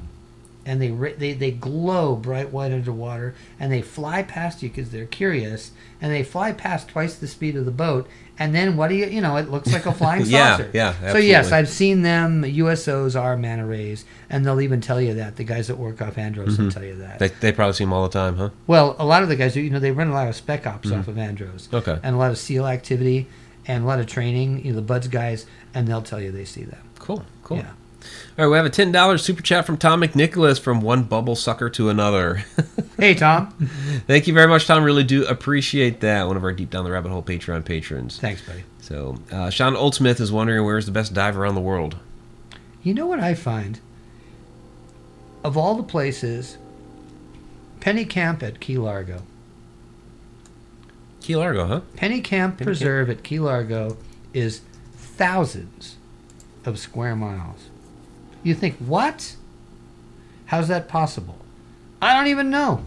And they they they glow bright white underwater, and they fly past you because they're curious, and they fly past twice the speed of the boat, and then what do you you know? It looks like a flying Yeah, saucer. yeah, So yes. I've seen them. USOs are manta rays, and they'll even tell you that. The guys that work off Andros will mm-hmm. tell you that. They, they probably see them all the time, huh? Well, a lot of the guys, you know, they run a lot of spec ops mm-hmm. off of Andros. Okay. And a lot of SEAL activity and a lot of training. You know, the BUD/S guys, and they'll tell you they see them. Cool, cool. Yeah. All right, we have a ten dollars super chat from Tom McNicholas from one bubble sucker to another. Hey, Tom. Thank you very much, Tom. Really do appreciate that. One of our deep down the rabbit hole Patreon patrons. Thanks, buddy. So, uh, Sean Oldsmith is wondering where's the best dive around the world. You know what I find? Of all the places, Pennekamp at Key Largo. Key Largo, huh? Pennekamp Penny Preserve at Key Largo is thousands of square miles. You think, what? How's that possible? I don't even know.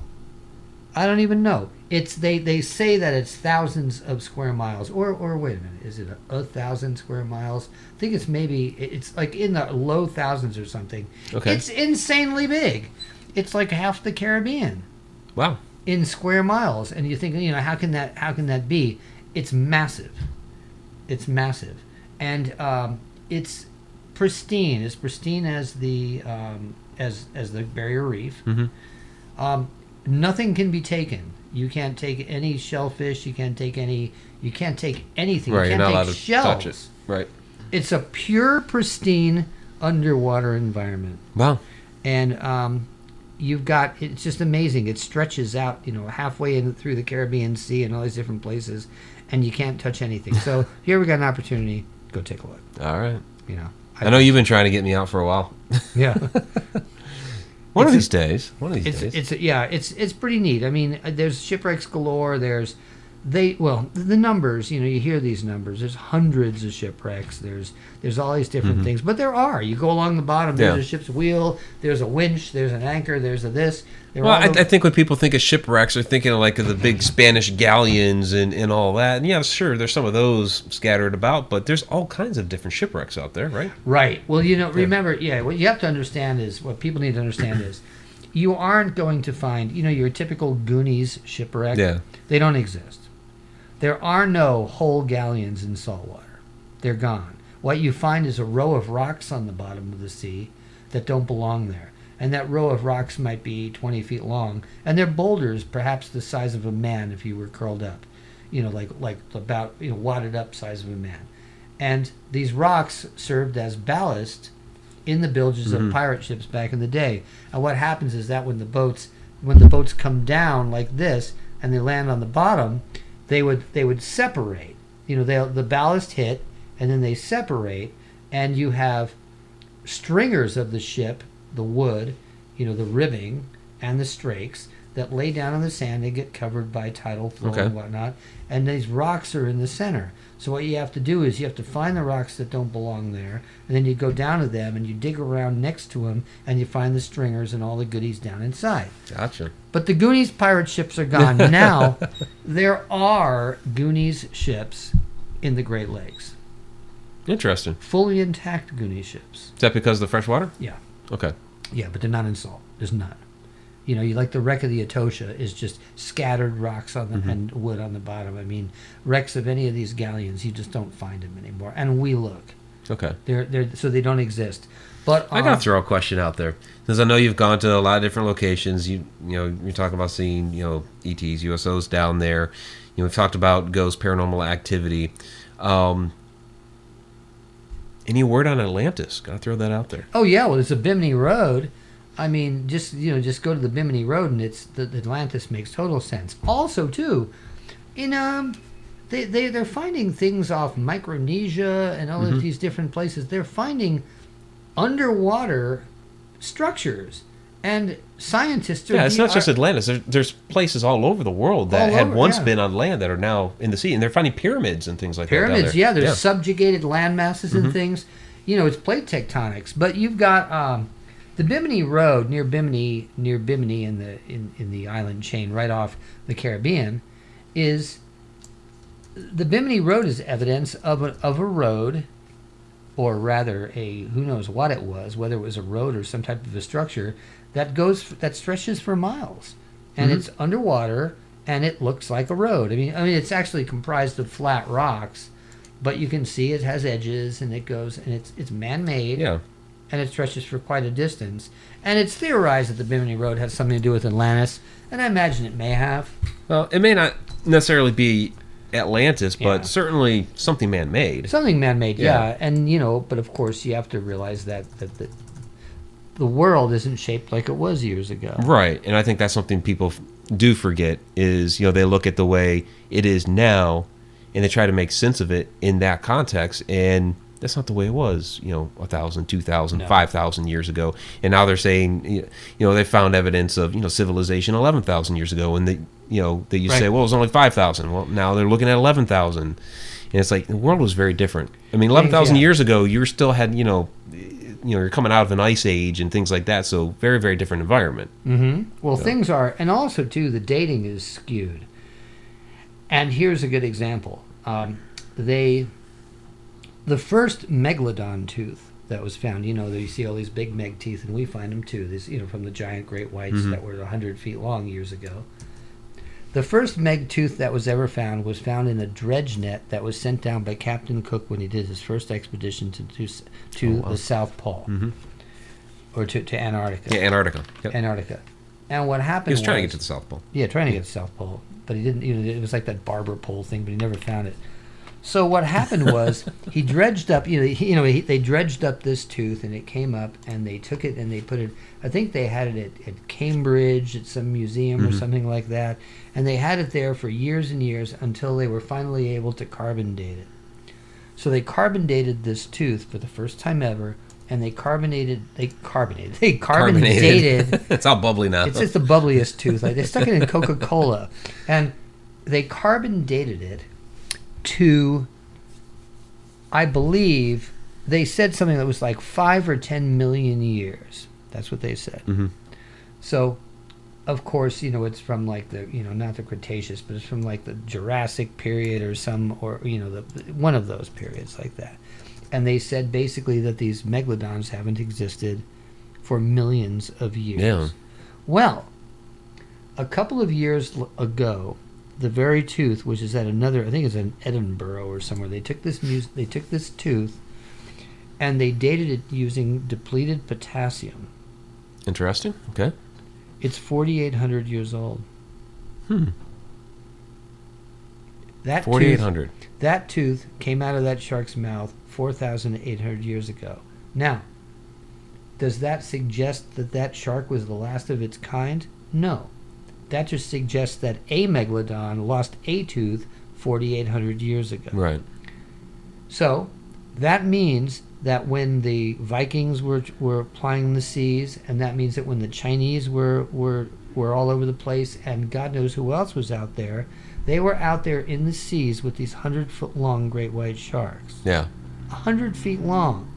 I don't even know. It's they, they say that it's thousands of square miles, or or wait a minute, is it a, a thousand square miles? I think it's maybe it's like in the low thousands or something. Okay. It's insanely big. It's like half the Caribbean Wow. in square miles and you think you know how can that how can that be it's massive it's massive and um, it's pristine as pristine as the um, as as the barrier reef Mhm. um, nothing can be taken you can't take any shellfish you can't take any you can't take anything Right, you can't not take shells touch it. Right. it's a pure pristine underwater environment Wow. and um, you've got it's just amazing. It stretches out, you know, halfway in through the Caribbean Sea and all these different places, and you can't touch anything. So here we got an opportunity. Go take a look. All right. You know, I know you've been trying to get me out for a while. Yeah, One of It's these days. One of these it's days. it's yeah, it's it's pretty neat. I mean, uh, there's shipwrecks galore. There's they well the numbers. You know, you hear these numbers. There's hundreds of shipwrecks. There's there's all these different things, but there are. You go along the bottom. There's Mm-hmm. Yeah. a ship's wheel. There's a winch. There's an anchor. There's a this. Well, I, I think when people think of shipwrecks, they're thinking of like of the big Spanish galleons and, and all that. And yeah, sure, there's some of those scattered about, but there's all kinds of different shipwrecks out there, right? Right. Well, you know, remember, yeah, what you have to understand is what people need to understand is you aren't going to find, you know, your typical Goonies shipwreck. Yeah. They don't exist. There are no whole galleons in saltwater. They're gone. What you find is a row of rocks on the bottom of the sea that don't belong there. And that row of rocks might be 20 feet long. And they're boulders, perhaps the size of a man if you were curled up. You know, like, like about, you know, wadded up size of a man. And these rocks served as ballast in the bilges of mm-hmm. pirate ships back in the day. And what happens is that when the boats when the boats come down like this and they land on the bottom, they would they would separate. You know, they the ballast hit and then they separate and you have stringers of the ship, the wood, you know, the ribbing and the strakes that lay down on the sand. They get covered by tidal flow Okay. and whatnot. And these rocks are in the center. So what you have to do is you have to find the rocks that don't belong there, and then you go down to them and you dig around next to them, and you find the stringers and all the goodies down inside. Gotcha. But the Goonies pirate ships are gone. now there are Goonies ships in the Great Lakes, Interesting. fully intact Goonies ships. Is that because of the fresh water? Yeah. Okay. Yeah, but they're not in salt. There's none. You know, you like the wreck of the Atocha is just scattered rocks on the and wood on the bottom. I mean, wrecks of any of these galleons, you just don't find them anymore. And we look, Okay. they're they're so they don't exist. But I gotta um, throw a question out there because I know you've gone to a lot of different locations. You you know you're talking about seeing you know ETs, USOs down there. You know we've talked about ghost paranormal activity. Um, any word on Atlantis? Gotta throw that out there. Oh yeah, well, it's a Bimini Road. I mean, just you know, just go to the Bimini Road, and it's the, the Atlantis makes total sense. Also, too, in um, they they they're finding things off Micronesia and all of these different places. They're finding underwater structures, and scientists are. Yeah, it's not are- just Atlantis. There's, there's places all over the world that had over, once yeah. been on land that are now in the sea, and they're finding pyramids and things like pyramids. that. down Yeah, there. there's subjugated land masses Mm-hmm. and things. You know, it's plate tectonics. But you've got um, the Bimini Road near Bimini, near Bimini in the in, in the island chain, right off the Caribbean, is the Bimini Road is evidence of a, of a road, or rather a who knows what it was, whether it was a road or some type of a structure that goes that stretches for miles, and Mhm. it's underwater and it looks like a road. I mean, I mean, it's actually comprised of flat rocks, but you can see it has edges and it goes and it's it's man-made Yeah. and it stretches for quite a distance. And it's theorized that the Bimini Road has something to do with Atlantis, and I imagine it may have. Well, it may not necessarily be Atlantis, Yeah. but certainly something man-made. Something man-made, Yeah. yeah. And you know, but of course, you have to realize that that the, the world isn't shaped like it was years ago. Right, and I think that's something people f- do forget is you know they look at the way it is now, and they try to make sense of it in that context, and that's not the way it was. You know, a thousand, two thousand, No. five thousand years ago, and now they're saying you know they found evidence of you know civilization eleven thousand years ago, and they you know that you say well it was only five thousand. Well now they're looking at eleven thousand, and it's like the world was very different. I mean, eleven thousand yeah. years ago, you were still had you know. You know, you're coming out of an ice age and things like that, so very, very different environment. Mm-hmm. Well, Yeah. things are, and also too, the dating is skewed. And here's a good example. Um, they, the first megalodon tooth that was found, you know, that you see all these big meg teeth, and we find them too. These, you know, from the giant great whites Mhm. that were hundred feet long years ago. The first meg tooth that was ever found was found in a dredge net that was sent down by Captain Cook when he did his first expedition to to, to Oh, wow. the South Pole Mhm. or to, to Antarctica. Yeah, Antarctica. Yep. Antarctica. And what happened? He was trying to get to the South Pole. yeah, trying to get to the South Pole, but he didn't. You know, it was like that barber pole thing, but he never found it. So what happened was he dredged up. You know, he, you know, he, they dredged up this tooth, and it came up, and they took it and they put it. I think they had it at, at Cambridge at some museum or Mhm. something like that, and they had it there for years and years until they were finally able to carbon date it. So they carbon dated this tooth for the first time ever, and they carbonated. They carbonated. They carbon dated it's all bubbly now. it's just the bubbliest tooth. Like they stuck it in Coca Cola, and they carbon dated it to, I believe, they said something that was like five or ten million years. That's what they said. Mhm. So, of course, you know it's from like the you know not the Cretaceous, but it's from like the Jurassic period or some or you know the one of those periods like that. And they said basically that these megalodons haven't existed for millions of years. Yeah. Well, a couple of years ago, the very tooth, which is at another, I think it's in Edinburgh or somewhere, they took this mus- they took this tooth, and they dated it using depleted potassium. Interesting. Okay. It's 4,800 years old. Hmm. That Forty-eight tooth, that tooth came out of that shark's mouth 4,800 years ago. Now, does that suggest that that shark was the last of its kind? No. That just suggests that a megalodon lost a tooth 4,800 years ago. Right. So that means that when the Vikings were were plying the seas, and that means that when the Chinese were were were all over the place, and God knows who else was out there, they were out there in the seas with these hundred foot long great white sharks, Yeah. hundred feet long.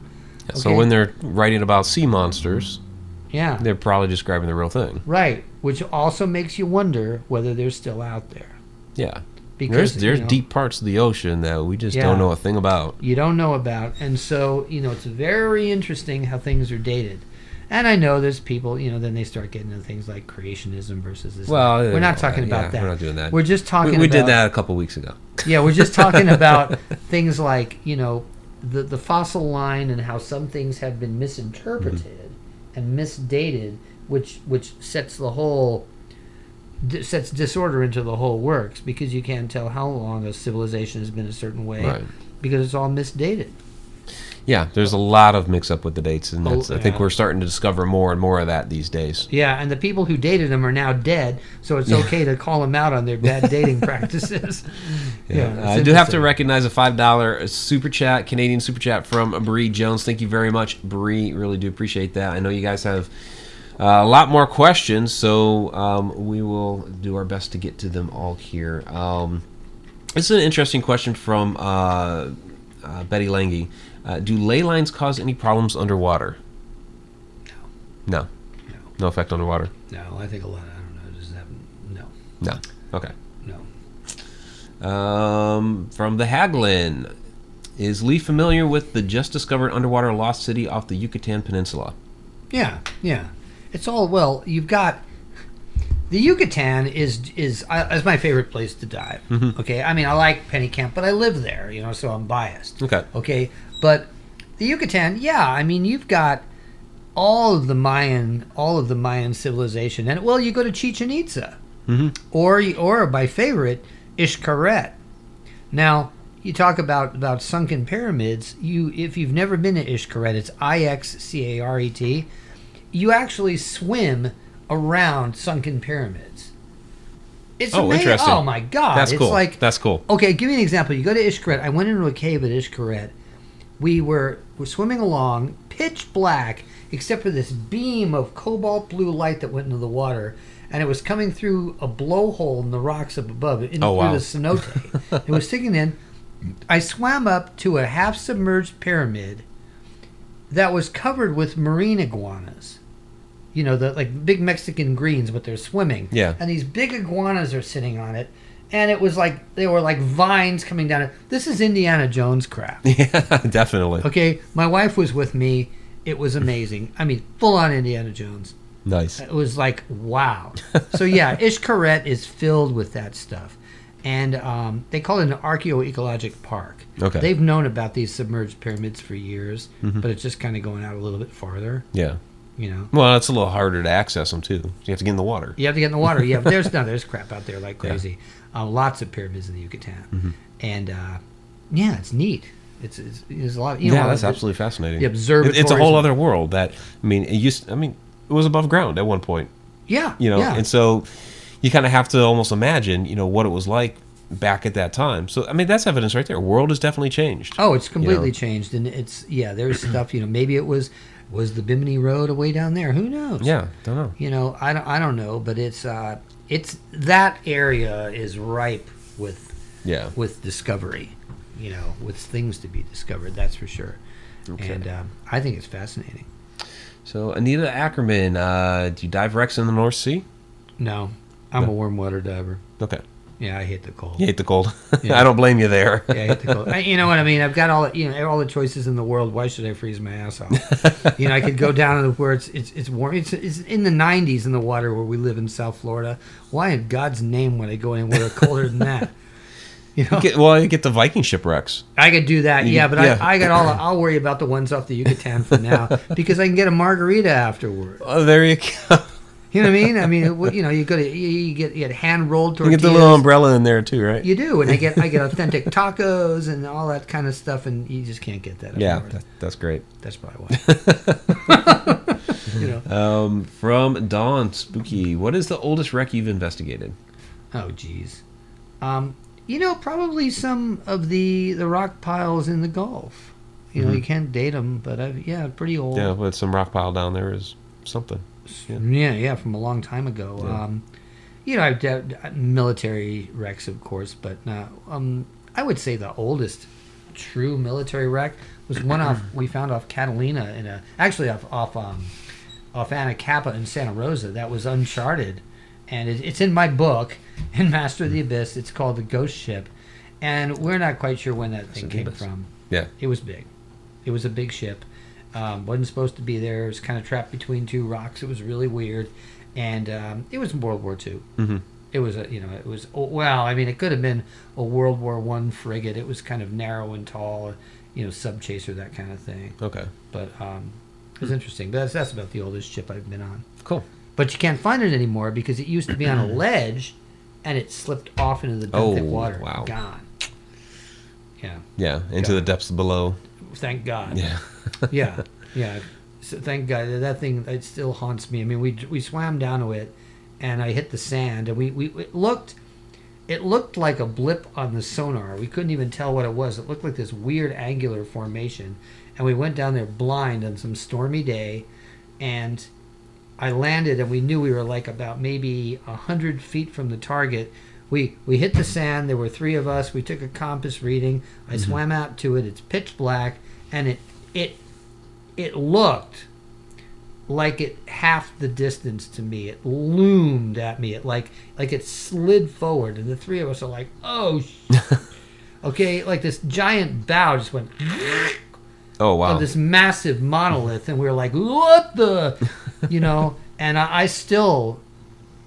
Yeah, So Okay. when they're writing about sea monsters, Yeah, they're probably describing the real thing. right. Which also makes you wonder whether they're still out there. Yeah. Because there's you know, deep parts of the ocean that we just Yeah. don't know a thing about. you don't know about. And so, you know, it's very interesting how things are dated. And I know there's people, you know, then they start getting into things like creationism versus this. Well, we're not uh, talking yeah, about that. We're not doing that. We're just we talking we about did that a couple weeks ago. Yeah, we're just talking about things like, you know, the the fossil line and how some things have been misinterpreted Mm-hmm. And misdated, which which sets the whole sets disorder into the whole works because you can't tell how long a civilization has been a certain way Right. because it's all misdated. Yeah, there's a lot of mix up with the dates, and Oh, I think yeah. we're starting to discover more and more of that these days. Yeah, and the people who dated them are now dead, so it's okay to call them out on their bad dating practices. Yeah, Uh, I do have to recognize a five dollar super chat, Canadian super chat from Bree Jones. Thank you very much, Bree. Really do appreciate that. I know you guys have uh, a lot more questions, so um, we will do our best to get to them all here. Um, this is an interesting question from uh, uh, Betty Lange. Uh, do ley lines cause any problems underwater? No. No. No. No effect underwater. No, I think a lot. I don't know. Does that? No, No. Okay. no. Um, from the Haglin. Is Lee familiar with the just discovered underwater lost city off the Yucatan Peninsula? Yeah, yeah. it's all well. You've got the Yucatan is is uh, is my favorite place to dive. Mm-hmm. Okay, I mean I like Pennekamp, but I live there, you know, so I'm biased. Okay. Okay, but the Yucatan, yeah, I mean you've got all of the Mayan, all of the Mayan civilization, and well, you go to Chichen Itza, Mhm. or or my favorite, Xcaret. Now you talk about about sunken pyramids. You if you've never been to Xcaret, it's I X C A R E T. You actually swim around sunken pyramids. It's Oh, amazing. interesting. Oh my god! That's it's cool. like That's cool. Okay, give me an example. You go to Xcaret. I went into a cave at Xcaret. We were were swimming along, pitch black, except for this beam of cobalt blue light that went into the water, and it was coming through a blowhole in the rocks up above, in Oh, through wow. the cenote. it was sticking in. I swam up to a half submerged pyramid that was covered with marine iguanas. You know, the like big Mexican greens, but they're swimming. Yeah. And these big iguanas are sitting on it. And it was like they were like vines coming down. This is Indiana Jones crap. Yeah, definitely. Okay, my wife was with me. It was amazing. I mean, full on Indiana Jones. Nice. It was like wow. so yeah, Xcaret is filled with that stuff, and um, they call it an archaeoecologic park. Okay. They've known about these submerged pyramids for years, Mm-hmm. but it's just kind of going out a little bit farther. Yeah. You know, Well, it's a little harder to access them too. You have to get in the water. you have to get in the water. Yeah, there's no, there's crap out there like crazy. Uh, lots of pyramids in the Yucatan, Mm-hmm. and uh, yeah, it's neat. It's, it's there's a lot. You know, yeah, that's absolutely fascinating. the It- It's a whole other world. That I mean, it used. I mean, it was above ground at one point. Yeah, You know, yeah. and so you kind of have to almost imagine, you know, what it was like back at that time. So I mean, that's evidence right there. World has definitely changed. Oh, it's completely know? changed, and it's yeah. There's stuff you know. Maybe it was was the Bimini Road away down there. Who knows? Yeah, don't know. You know, I don't I don't know, but it's uh it's that area is ripe with Yeah. with discovery. You know, with things to be discovered. That's for sure. Okay. And um, I think it's fascinating. So Anita Ackerman, uh, do you dive wrecks in the North Sea? No, I'm No. a warm water diver. Okay. Yeah, I hate the cold. You hate the cold. Yeah. I don't blame you there. Yeah, I hate the cold. I, you know what I mean? I've got all the- you know all the choices in the world. Why should I freeze my ass off? you know, I could go down to where it's it's it's warm. It's, it's in the 90s in the water where we live in South Florida. Why in God's name would I go anywhere colder than that? You know, Get, well, you get the Viking shipwrecks. I could do that. You- Yeah, but yeah. I, I got all. I'll worry about the ones off the Yucatan for now because I can get a margarita afterward. Oh, there you go. You know what I mean? I mean, it- you know, you go to you, you get you get hand rolled tortillas. You get the little umbrella in there too, right? You do, and I get I get authentic tacos and all that kind of stuff, and you just can't get that. up yeah, that, that's great. That's probably why. you know. Um, from Dawn Spooky, what is the oldest wreck you've investigated? Oh, geez. Um, you know, probably some of the the rock piles in the Gulf. You know, Mhm. you can't date them, but I've, yeah, pretty old. Yeah, but some rock pile down there is something. Yeah. yeah, yeah, from a long time ago. Yeah. Um, you know, I've de- military wrecks, of course, but uh, um, I would say the oldest true military wreck was one off we found off Catalina in a actually off off um, off Anacapa in Santa Rosa that was uncharted, and it, it's in my book in Master of the Abyss. It's called the Ghost Ship, and we're not quite sure when that thing came from. Yeah. It was big. It was a big ship. Um, wasn't supposed to be there. It was kind of trapped between two rocks. It was really weird, and um, it was World War II. Mhm. It was a you know it was oh, well I mean it could have been a World War One frigate. It was kind of narrow and tall, you know sub chaser that kind of thing. Okay. But um, it was interesting. But that's that's about the oldest ship I've been on. Cool. But you can't find it anymore because it used to be on a ledge, and it slipped off into the Oh, water. wow. Gone. Yeah. Yeah, into Yeah. the depths below. Thank God. Yeah. yeah, yeah. So thank God that- that thing it still haunts me. I mean, we we swam down to it, and I hit the sand, and we we it looked. It looked like a blip on the sonar. We couldn't even tell what it was. It looked like this weird angular formation. And we went down there blind on some stormy day. And I landed, and we knew we were like about maybe a hundred feet from the target. We we hit the sand. There were three of us. We took a compass reading. I mm-hmm. swam out to it. It's pitch black, and it it it looked like it half the distance to me. It loomed at me. It like like it slid forward, and the three of us are like, "Oh, sh-" okay!" Like this giant bow just went Oh wow. this massive monolith, and we were like, "What the?" You know. and I, I still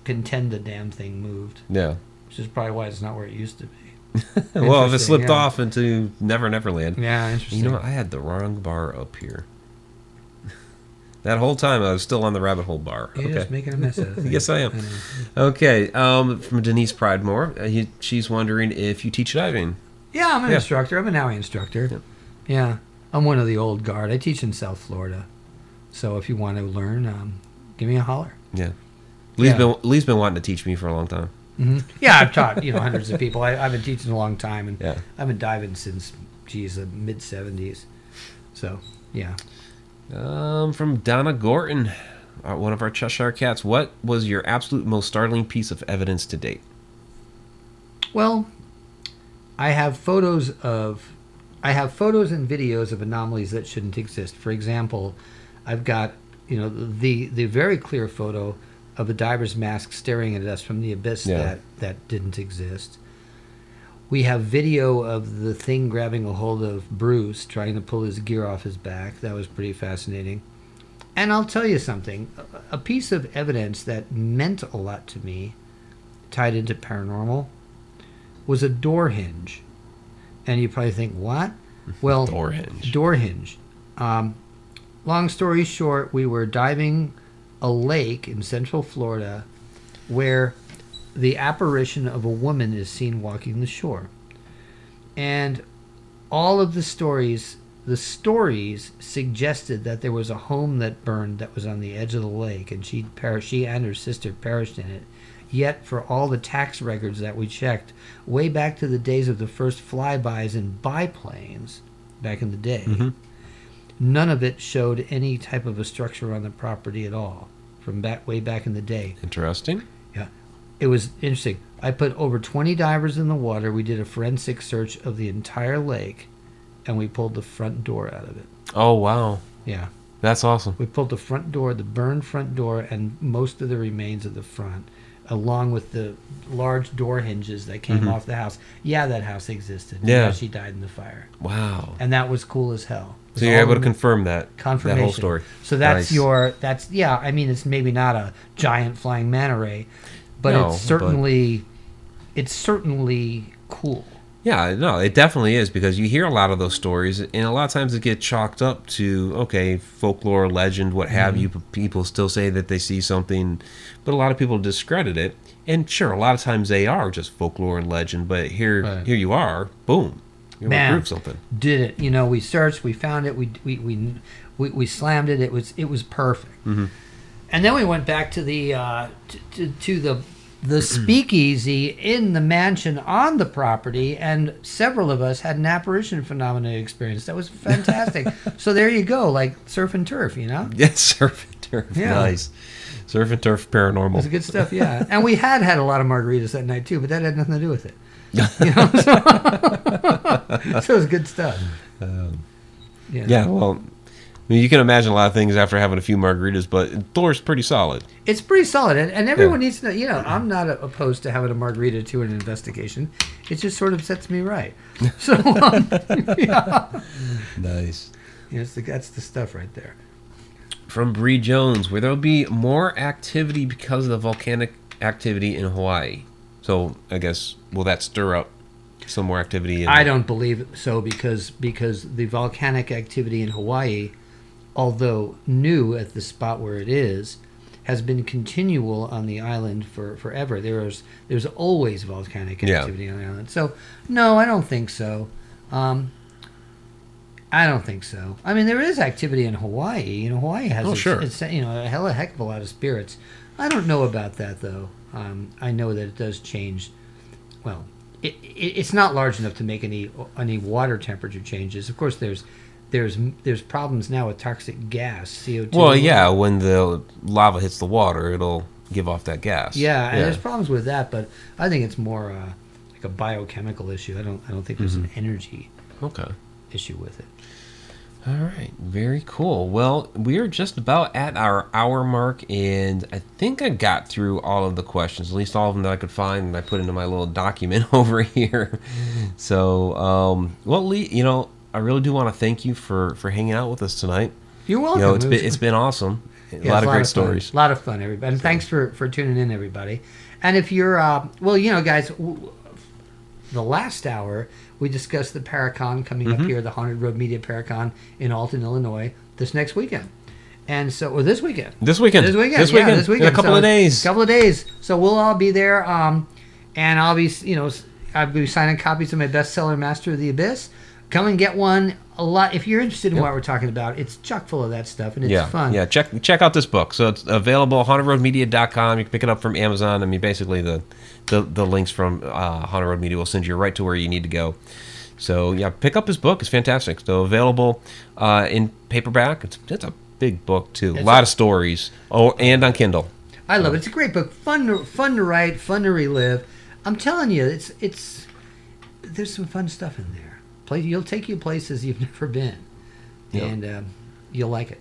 contend the damn thing moved, Yeah. which is probably why it's not where it used to be. well, if it slipped yeah. off into Never Never Land. Yeah, interesting. You know? I had the wrong bar up here. That whole time I was still on the rabbit hole bar. You're okay. just making a mess of it. Yes, I am. know. Okay. Um, from Denise Pridemore, uh, he, she's wondering if you teach diving. Yeah, I'm an Yeah. instructor. I'm a NAUI instructor. Yep. Yeah, I'm one of the old guard. I teach in South Florida, so if you want to learn, um, give me a holler. Yeah. Lee's Yeah. been Lee's been wanting to teach me for a long time. hmm Yeah, I've taught you know hundreds of people. I, I've been teaching a long time, and Yeah. I've been diving since geez the mid '70s. So yeah, Um, from Donna Gorton, one of our Cheshire cats. What was your absolute most startling piece of evidence to date? well, I have photos of, I have photos and videos of anomalies that shouldn't exist. For example, I've got you know the the very clear photo of a diver's mask staring at us from the abyss Yeah. that that didn't exist. We have video of the thing grabbing a hold of Bruce, trying to pull his gear off his back. That was pretty fascinating. And I'll tell you something a- piece of evidence that meant a lot to me, tied into paranormal, was a door hinge. And you probably think, what? Well, Door hinge. door hinge. Um, long story short, we were diving a lake in central Florida where the apparition of a woman is seen walking the shore. And all of the stories, the stories suggested that there was a home that burned that was on the edge of the lake, and she per- she and her sister perished in it. Yet, for all the tax records that we checked, way back to the days of the first flybys and biplanes, back in the day, Mhm. none of it showed any type of a structure on the property at all. From back way back in the day, Interesting. It was interesting. I put over 20 divers in the water. We did a forensic search of the entire lake, and we pulled the front door out of it. Oh wow, Yeah, that's awesome. we pulled the front door, the burned front door, and most of the remains of the front, along with the large door hinges that came Mhm. off the house. Yeah, that house existed. Yeah. she died in the fire, Wow. and that was cool as hell. So you're able to confirm that confirmation. that whole story. So that's Nice. your that's yeah. I mean, it's maybe not a giant flying manta ray, but No, it's but- certainly it's certainly cool. Yeah, no, it definitely is because you hear a lot of those stories, and a lot of times it gets chalked up to okay, folklore, legend, what have Mm-hmm. you. But people still say that they see something, but a lot of people discredit it. And sure, a lot of times they are just folklore and legend. But here, Right. here you are, boom, you're Man. prove something. Did it? You know, we searched, we found it, we we we we, we slammed it. It was it was perfect. Mhm. And then we went back to the uh, to, to, to the the speakeasy in the mansion on the property, and several of us had an apparition phenomenon experience. That was fantastic. so there you go, like surf and turf, you know. Yes, surf and turf, Yeah. nice. Surf and turf It was paranormal. good stuff, yeah. And we had had a lot of margaritas that night too, but that had nothing to do with it. You know, so, so it was good stuff. Um, Yeah. yeah, well, I mean, you can imagine a lot of things after having a few margaritas, but Thor's pretty solid. It's pretty solid, and, and everyone Yeah. needs to know. You know, I'm not opposed to having a margarita to an investigation. It just sort of sets me right. So, um, yeah, Nice. Yes, the, that's the stuff right there. From Bree Jones, where there'll be more activity because of the volcanic activity in Hawaii. So I guess will that stir up some more activity? In I don't believe so because because the volcanic activity in Hawaii, although new at the spot where it is, has been continual on the island for forever. There's there's always volcanic Yeah. activity on the island. So no, I don't think so. Um, I don't think so. I mean, there is activity in Hawaii. You know, Hawaii has Oh, its, sure. it's, you know a hell of a heck of a lot of spirits. I don't know about that though. Um, I know that it does change. Well, it, it, it's not large enough to make any any water temperature changes. Of course, there's there's there's problems now with toxic gas, CO two. Well, yeah, when the lava hits the water, it'll give off that gas. yeah, and there's problems with that, but I think it's more uh, like a biochemical issue. I don't I don't think there's an energy Okay. issue with it. All right, very cool. Well, we are just about at our hour mark, and I think I got through all of the questions, at least all of them that I could find, and I put into my little document over here. So, um, well, Lee, you know, I really do want to thank you for for hanging out with us tonight. You're You welcome. know, it's It been it's been awesome. A Yeah, lot it's of great fun. stories. A lot of fun, everybody. And thanks for, for tuning in, everybody. And if you're, uh, well, you know, guys, w- the last hour, we discussed the Paracon coming Mm-hmm. up here, the Haunted Road Media Paracon in Alton, Illinois, this next weekend. And so, or this weekend. This weekend. This weekend. This weekend. yeah, this weekend. In a couple So, of days. A couple of days. So we'll all be there. Um, and I'll be, you know, I'll be signing copies of my bestseller, Master of the Abyss. Come and get one. A lot. If you're interested in Yep. what we're talking about, it's chock full of that stuff, and it's yeah, fun. yeah. Check check out this book. So it's available at hauntedroadmedia.com. You can pick it up from Amazon. I mean, basically the the, the links from uh, Haunted Road Media will send you right to where you need to go. So yeah, pick up his book. It's fantastic. So available uh, in paperback. It's it's a big book too. A lot a- of stories. Oh, and on Kindle. I love it. It's a great book. Fun to fun to write, fun to relive. I'm telling you, it's it's there's some fun stuff in there. Play, you'll take you places you've never been, Yep. and um, you'll like it.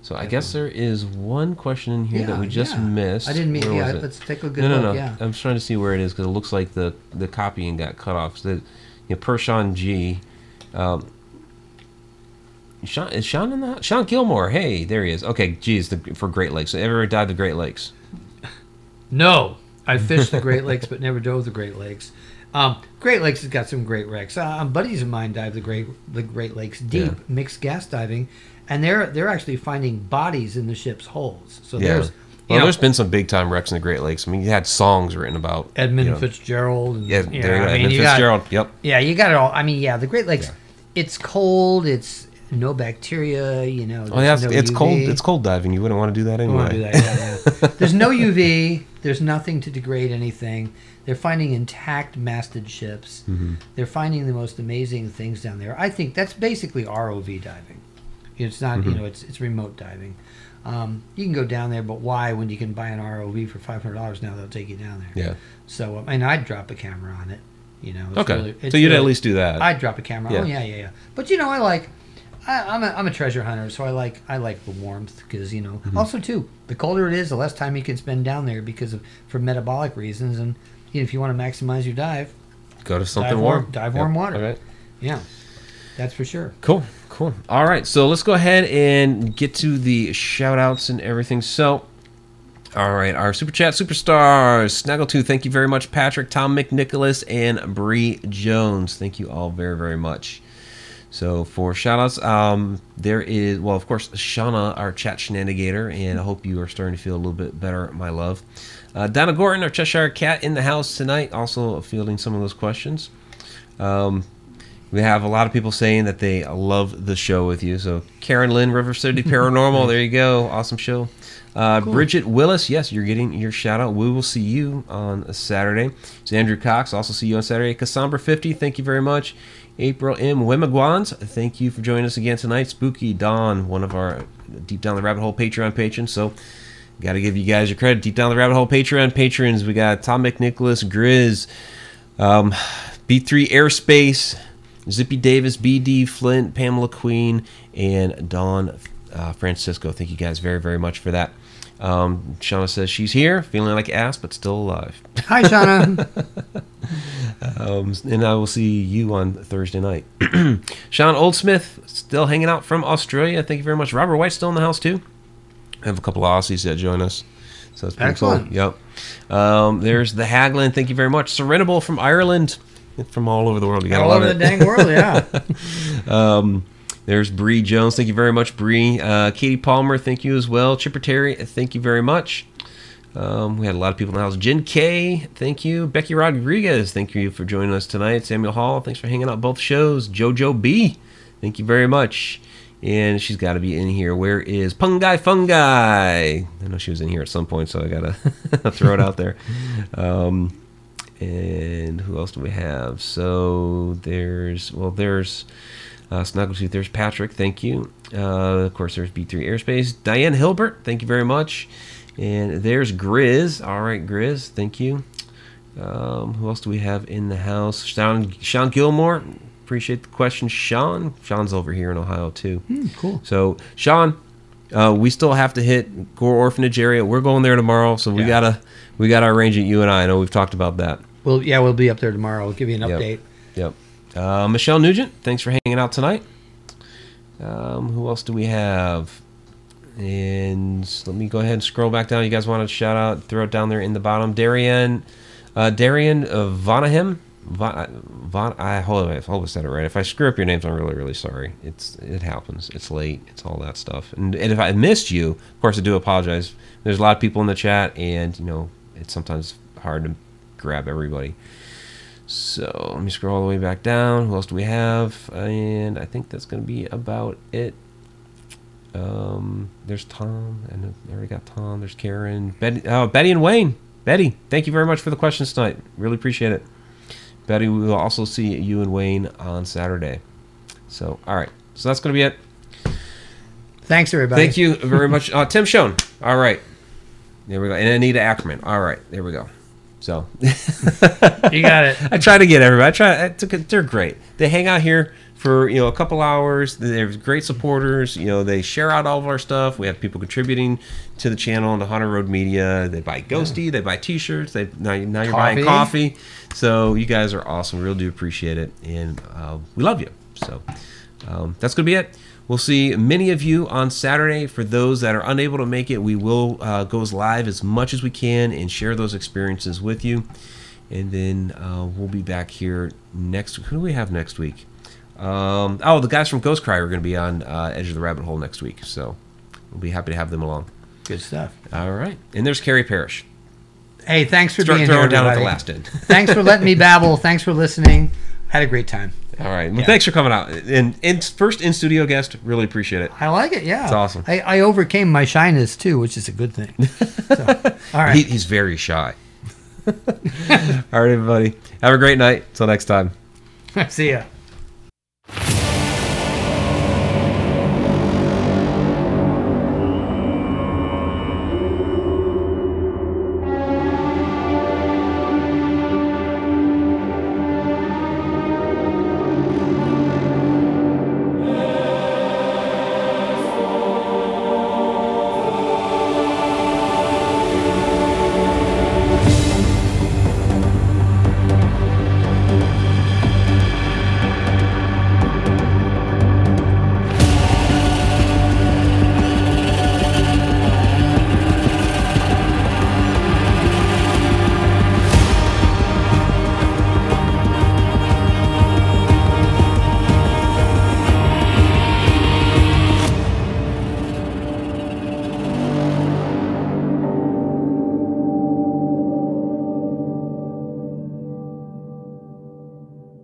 So I guess there is one question in here that we just yeah. missed. I didn't mean. Where Yeah, it? let's take a good no, no, look. no. Yeah. I'm just trying to see where it is because it looks like the the copying got cut off. So, you know, per Sean G. Um, Sean is Sean in the Sean Gilmore. Hey, there he is. Okay, geez, the, for Great Lakes. So everybody died the Great Lakes. No, I fished the Great Lakes, but never dove the Great Lakes. Um, Great Lakes has got some great wrecks. Uh, um, buddies of mine dive the Great the Great Lakes deep, Yeah. mixed gas diving, and they're they're actually finding bodies in the ship's holds. So Yeah. there's Well, know, there's been some big time wrecks in the Great Lakes. I mean, you had songs written about Edmund you know, Fitzgerald. And, Yeah, you there you know, go. I mean, Edmund you got- Fitzgerald. yep. Yeah, you got it all. I mean, yeah, the Great Lakes. Yeah. It's cold. It's no bacteria. You know. Oh yeah, it's, no it's UV. cold. It's cold diving. You wouldn't want to do that anyway. do that. Yeah, yeah. there's no UV. There's nothing to degrade anything. They're finding intact masted ships. Mm-hmm. They're finding the most amazing things down there. I think that's basically ROV diving. It's not, Mm-hmm. you know, it's it's remote diving. Um, you can go down there, but why when you can buy an ROV for five hundred dollars now? They'll take you down there. Yeah. So, um, and I'd drop a camera on it. You know. It's Okay. really- it's so you'd at least do that. I'd drop a camera. Yeah. Oh yeah, yeah, yeah. But you know, I like. I, I'm a I'm a treasure hunter, so I like I like the warmth because you know. Mm-hmm. Also, too, the colder it is, the less time you can spend down there because of for metabolic reasons, and you know, if you want to maximize your dive, Go to something dive warm. warm- dive Yep. warm water. All right. yeah, that's for sure. Cool, cool. All right, so let's go ahead and get to the shout outs and everything. So, all right, our super chat superstars Snaggletooth, thank you very much, Patrick, Tom McNicholas, and Bree Jones. Thank you all very, very much. So, for shout outs, um, there is, well, of course, Shauna, our chat shenanigator, and I hope you are starting to feel a little bit better, my love. Uh, Donna Gordon, our Cheshire cat, in the house tonight, also fielding some of those questions. Um, we have a lot of people saying that they love the show with you. So Karen Lynn, River City Paranormal, there you go, awesome show. Uh, Bridget Willis, yes, you're getting your shout out. We will see you on Saturday. It's Andrew Cox, also see you on Saturday. Cassandra 50, thank you very much. April M. Wimagwans, thank you for joining us again tonight. Spooky Dawn, one of our Deep Down the Rabbit Hole Patreon patrons. So got to give you guys your credit. Deep Down the Rabbit Hole Patreon patrons. We got Tom McNicholas, Grizz, um, B3 Airspace, Zippy Davis, BD Flint, Pamela Queen, and Dawn uh, Francisco. Thank you guys very, very much for that. Um, Shauna says she's here, feeling like ass, but still alive. Hi, Shauna. Um, and I will see you on Thursday night. Sean Oldsmith, still hanging out from Australia. Thank you very much. Robert White, still in the house, too. I have a couple of Aussies that join us. So it's pretty Excellent. cool. Yep. Um, there's the Haglin. Thank you very much. Serenable from Ireland. From all over the world. You gotta All love over it. the dang world, yeah. Um, there's Bree Jones. Thank you very much, Bree. Uh, Katie Palmer. Thank you as well. Chipper Terry. Thank you very much. Um, we had a lot of people in the house. Jen K. Thank you. Becky Rodriguez. Thank you for joining us tonight. Samuel Hall. Thanks for hanging out both shows. JoJo B. Thank you very much. And she's got to be in here. Where is Pungai Fungi? I know she was in here at some point, so I gotta throw it out there. Um, and who else do we have? So there's well, there's uh, Snaggletooth. There's Patrick. Thank you. Uh, of course, there's B3 Airspace. Diane Hilbert. Thank you very much. And there's Grizz. All right, Grizz. Thank you. Um, who else do we have in the house? Sean, Sean Gilmore. Appreciate the question, Sean. Sean's over here in Ohio too. Hmm, cool. So, Sean, uh, we still have to hit Gore Orphanage area. We're going there tomorrow, so we Yeah. gotta we gotta arrange it. You and I. I know we've talked about that. Well, yeah, we'll be up there tomorrow. We'll give you an Yep. update. Yep. Uh, Michelle Nugent, thanks for hanging out tonight. Um, who else do we have? And let me go ahead and scroll back down. You guys want to shout out, throw it down there in the bottom. Darian, uh, Darian uh, Vonahim. Von, I hope I hope I said it right. If I screw up your names, I'm really, really sorry. It's it happens. It's late. It's all that stuff. And, and if I missed you, of course, I do apologize. There's a lot of people in the chat, and you know it's sometimes hard to grab everybody. So let me scroll all the way back down. Who else do we have? And I think that's going to be about it. Um, there's Tom, and I already got Tom. There's Karen, Betty, oh, Betty and Wayne. Betty, thank you very much for the questions tonight. Really appreciate it. Betty, we will also see you and Wayne on Saturday. So, all right. So that's going to be it. Thanks, everybody. Thank you very much. Uh, Tim Schoen. All right. There we go. And Anita Ackerman. All right. There we go. So you got it. I try to get everybody. I try. I took it, they're great. They hang out here for you know a couple hours. They're great supporters. You know they share out all of our stuff. We have people contributing to the channel and the Haunted Road Media. They buy Ghosty. They buy T-shirts. They now, now you're buying Coffee. coffee. So you guys are awesome. We really do appreciate it, and uh, we love you. So um, that's gonna be it. We'll see many of you on Saturday. For those that are unable to make it, we will uh, go as live as much as we can and share those experiences with you. And then uh, we'll be back here next. Who do we have next week? Um, oh, the guys from Ghost Cry are going to be on uh, Edge of the Rabbit Hole next week. So we'll be happy to have them along. Good stuff. All right. And there's Carrie Parrish. Hey, thanks for Start being throwing here. down at the last end. thanks for letting me babble. Thanks for listening. Had a great time. All right. Well, Yeah. thanks for coming out. And, and first in studio guest. Really appreciate it. I like it. Yeah, It's awesome. I, I overcame my shyness too, which is a good thing. So, all right. He, he's very shy. All right, everybody. Have a great night. Till next time. See ya.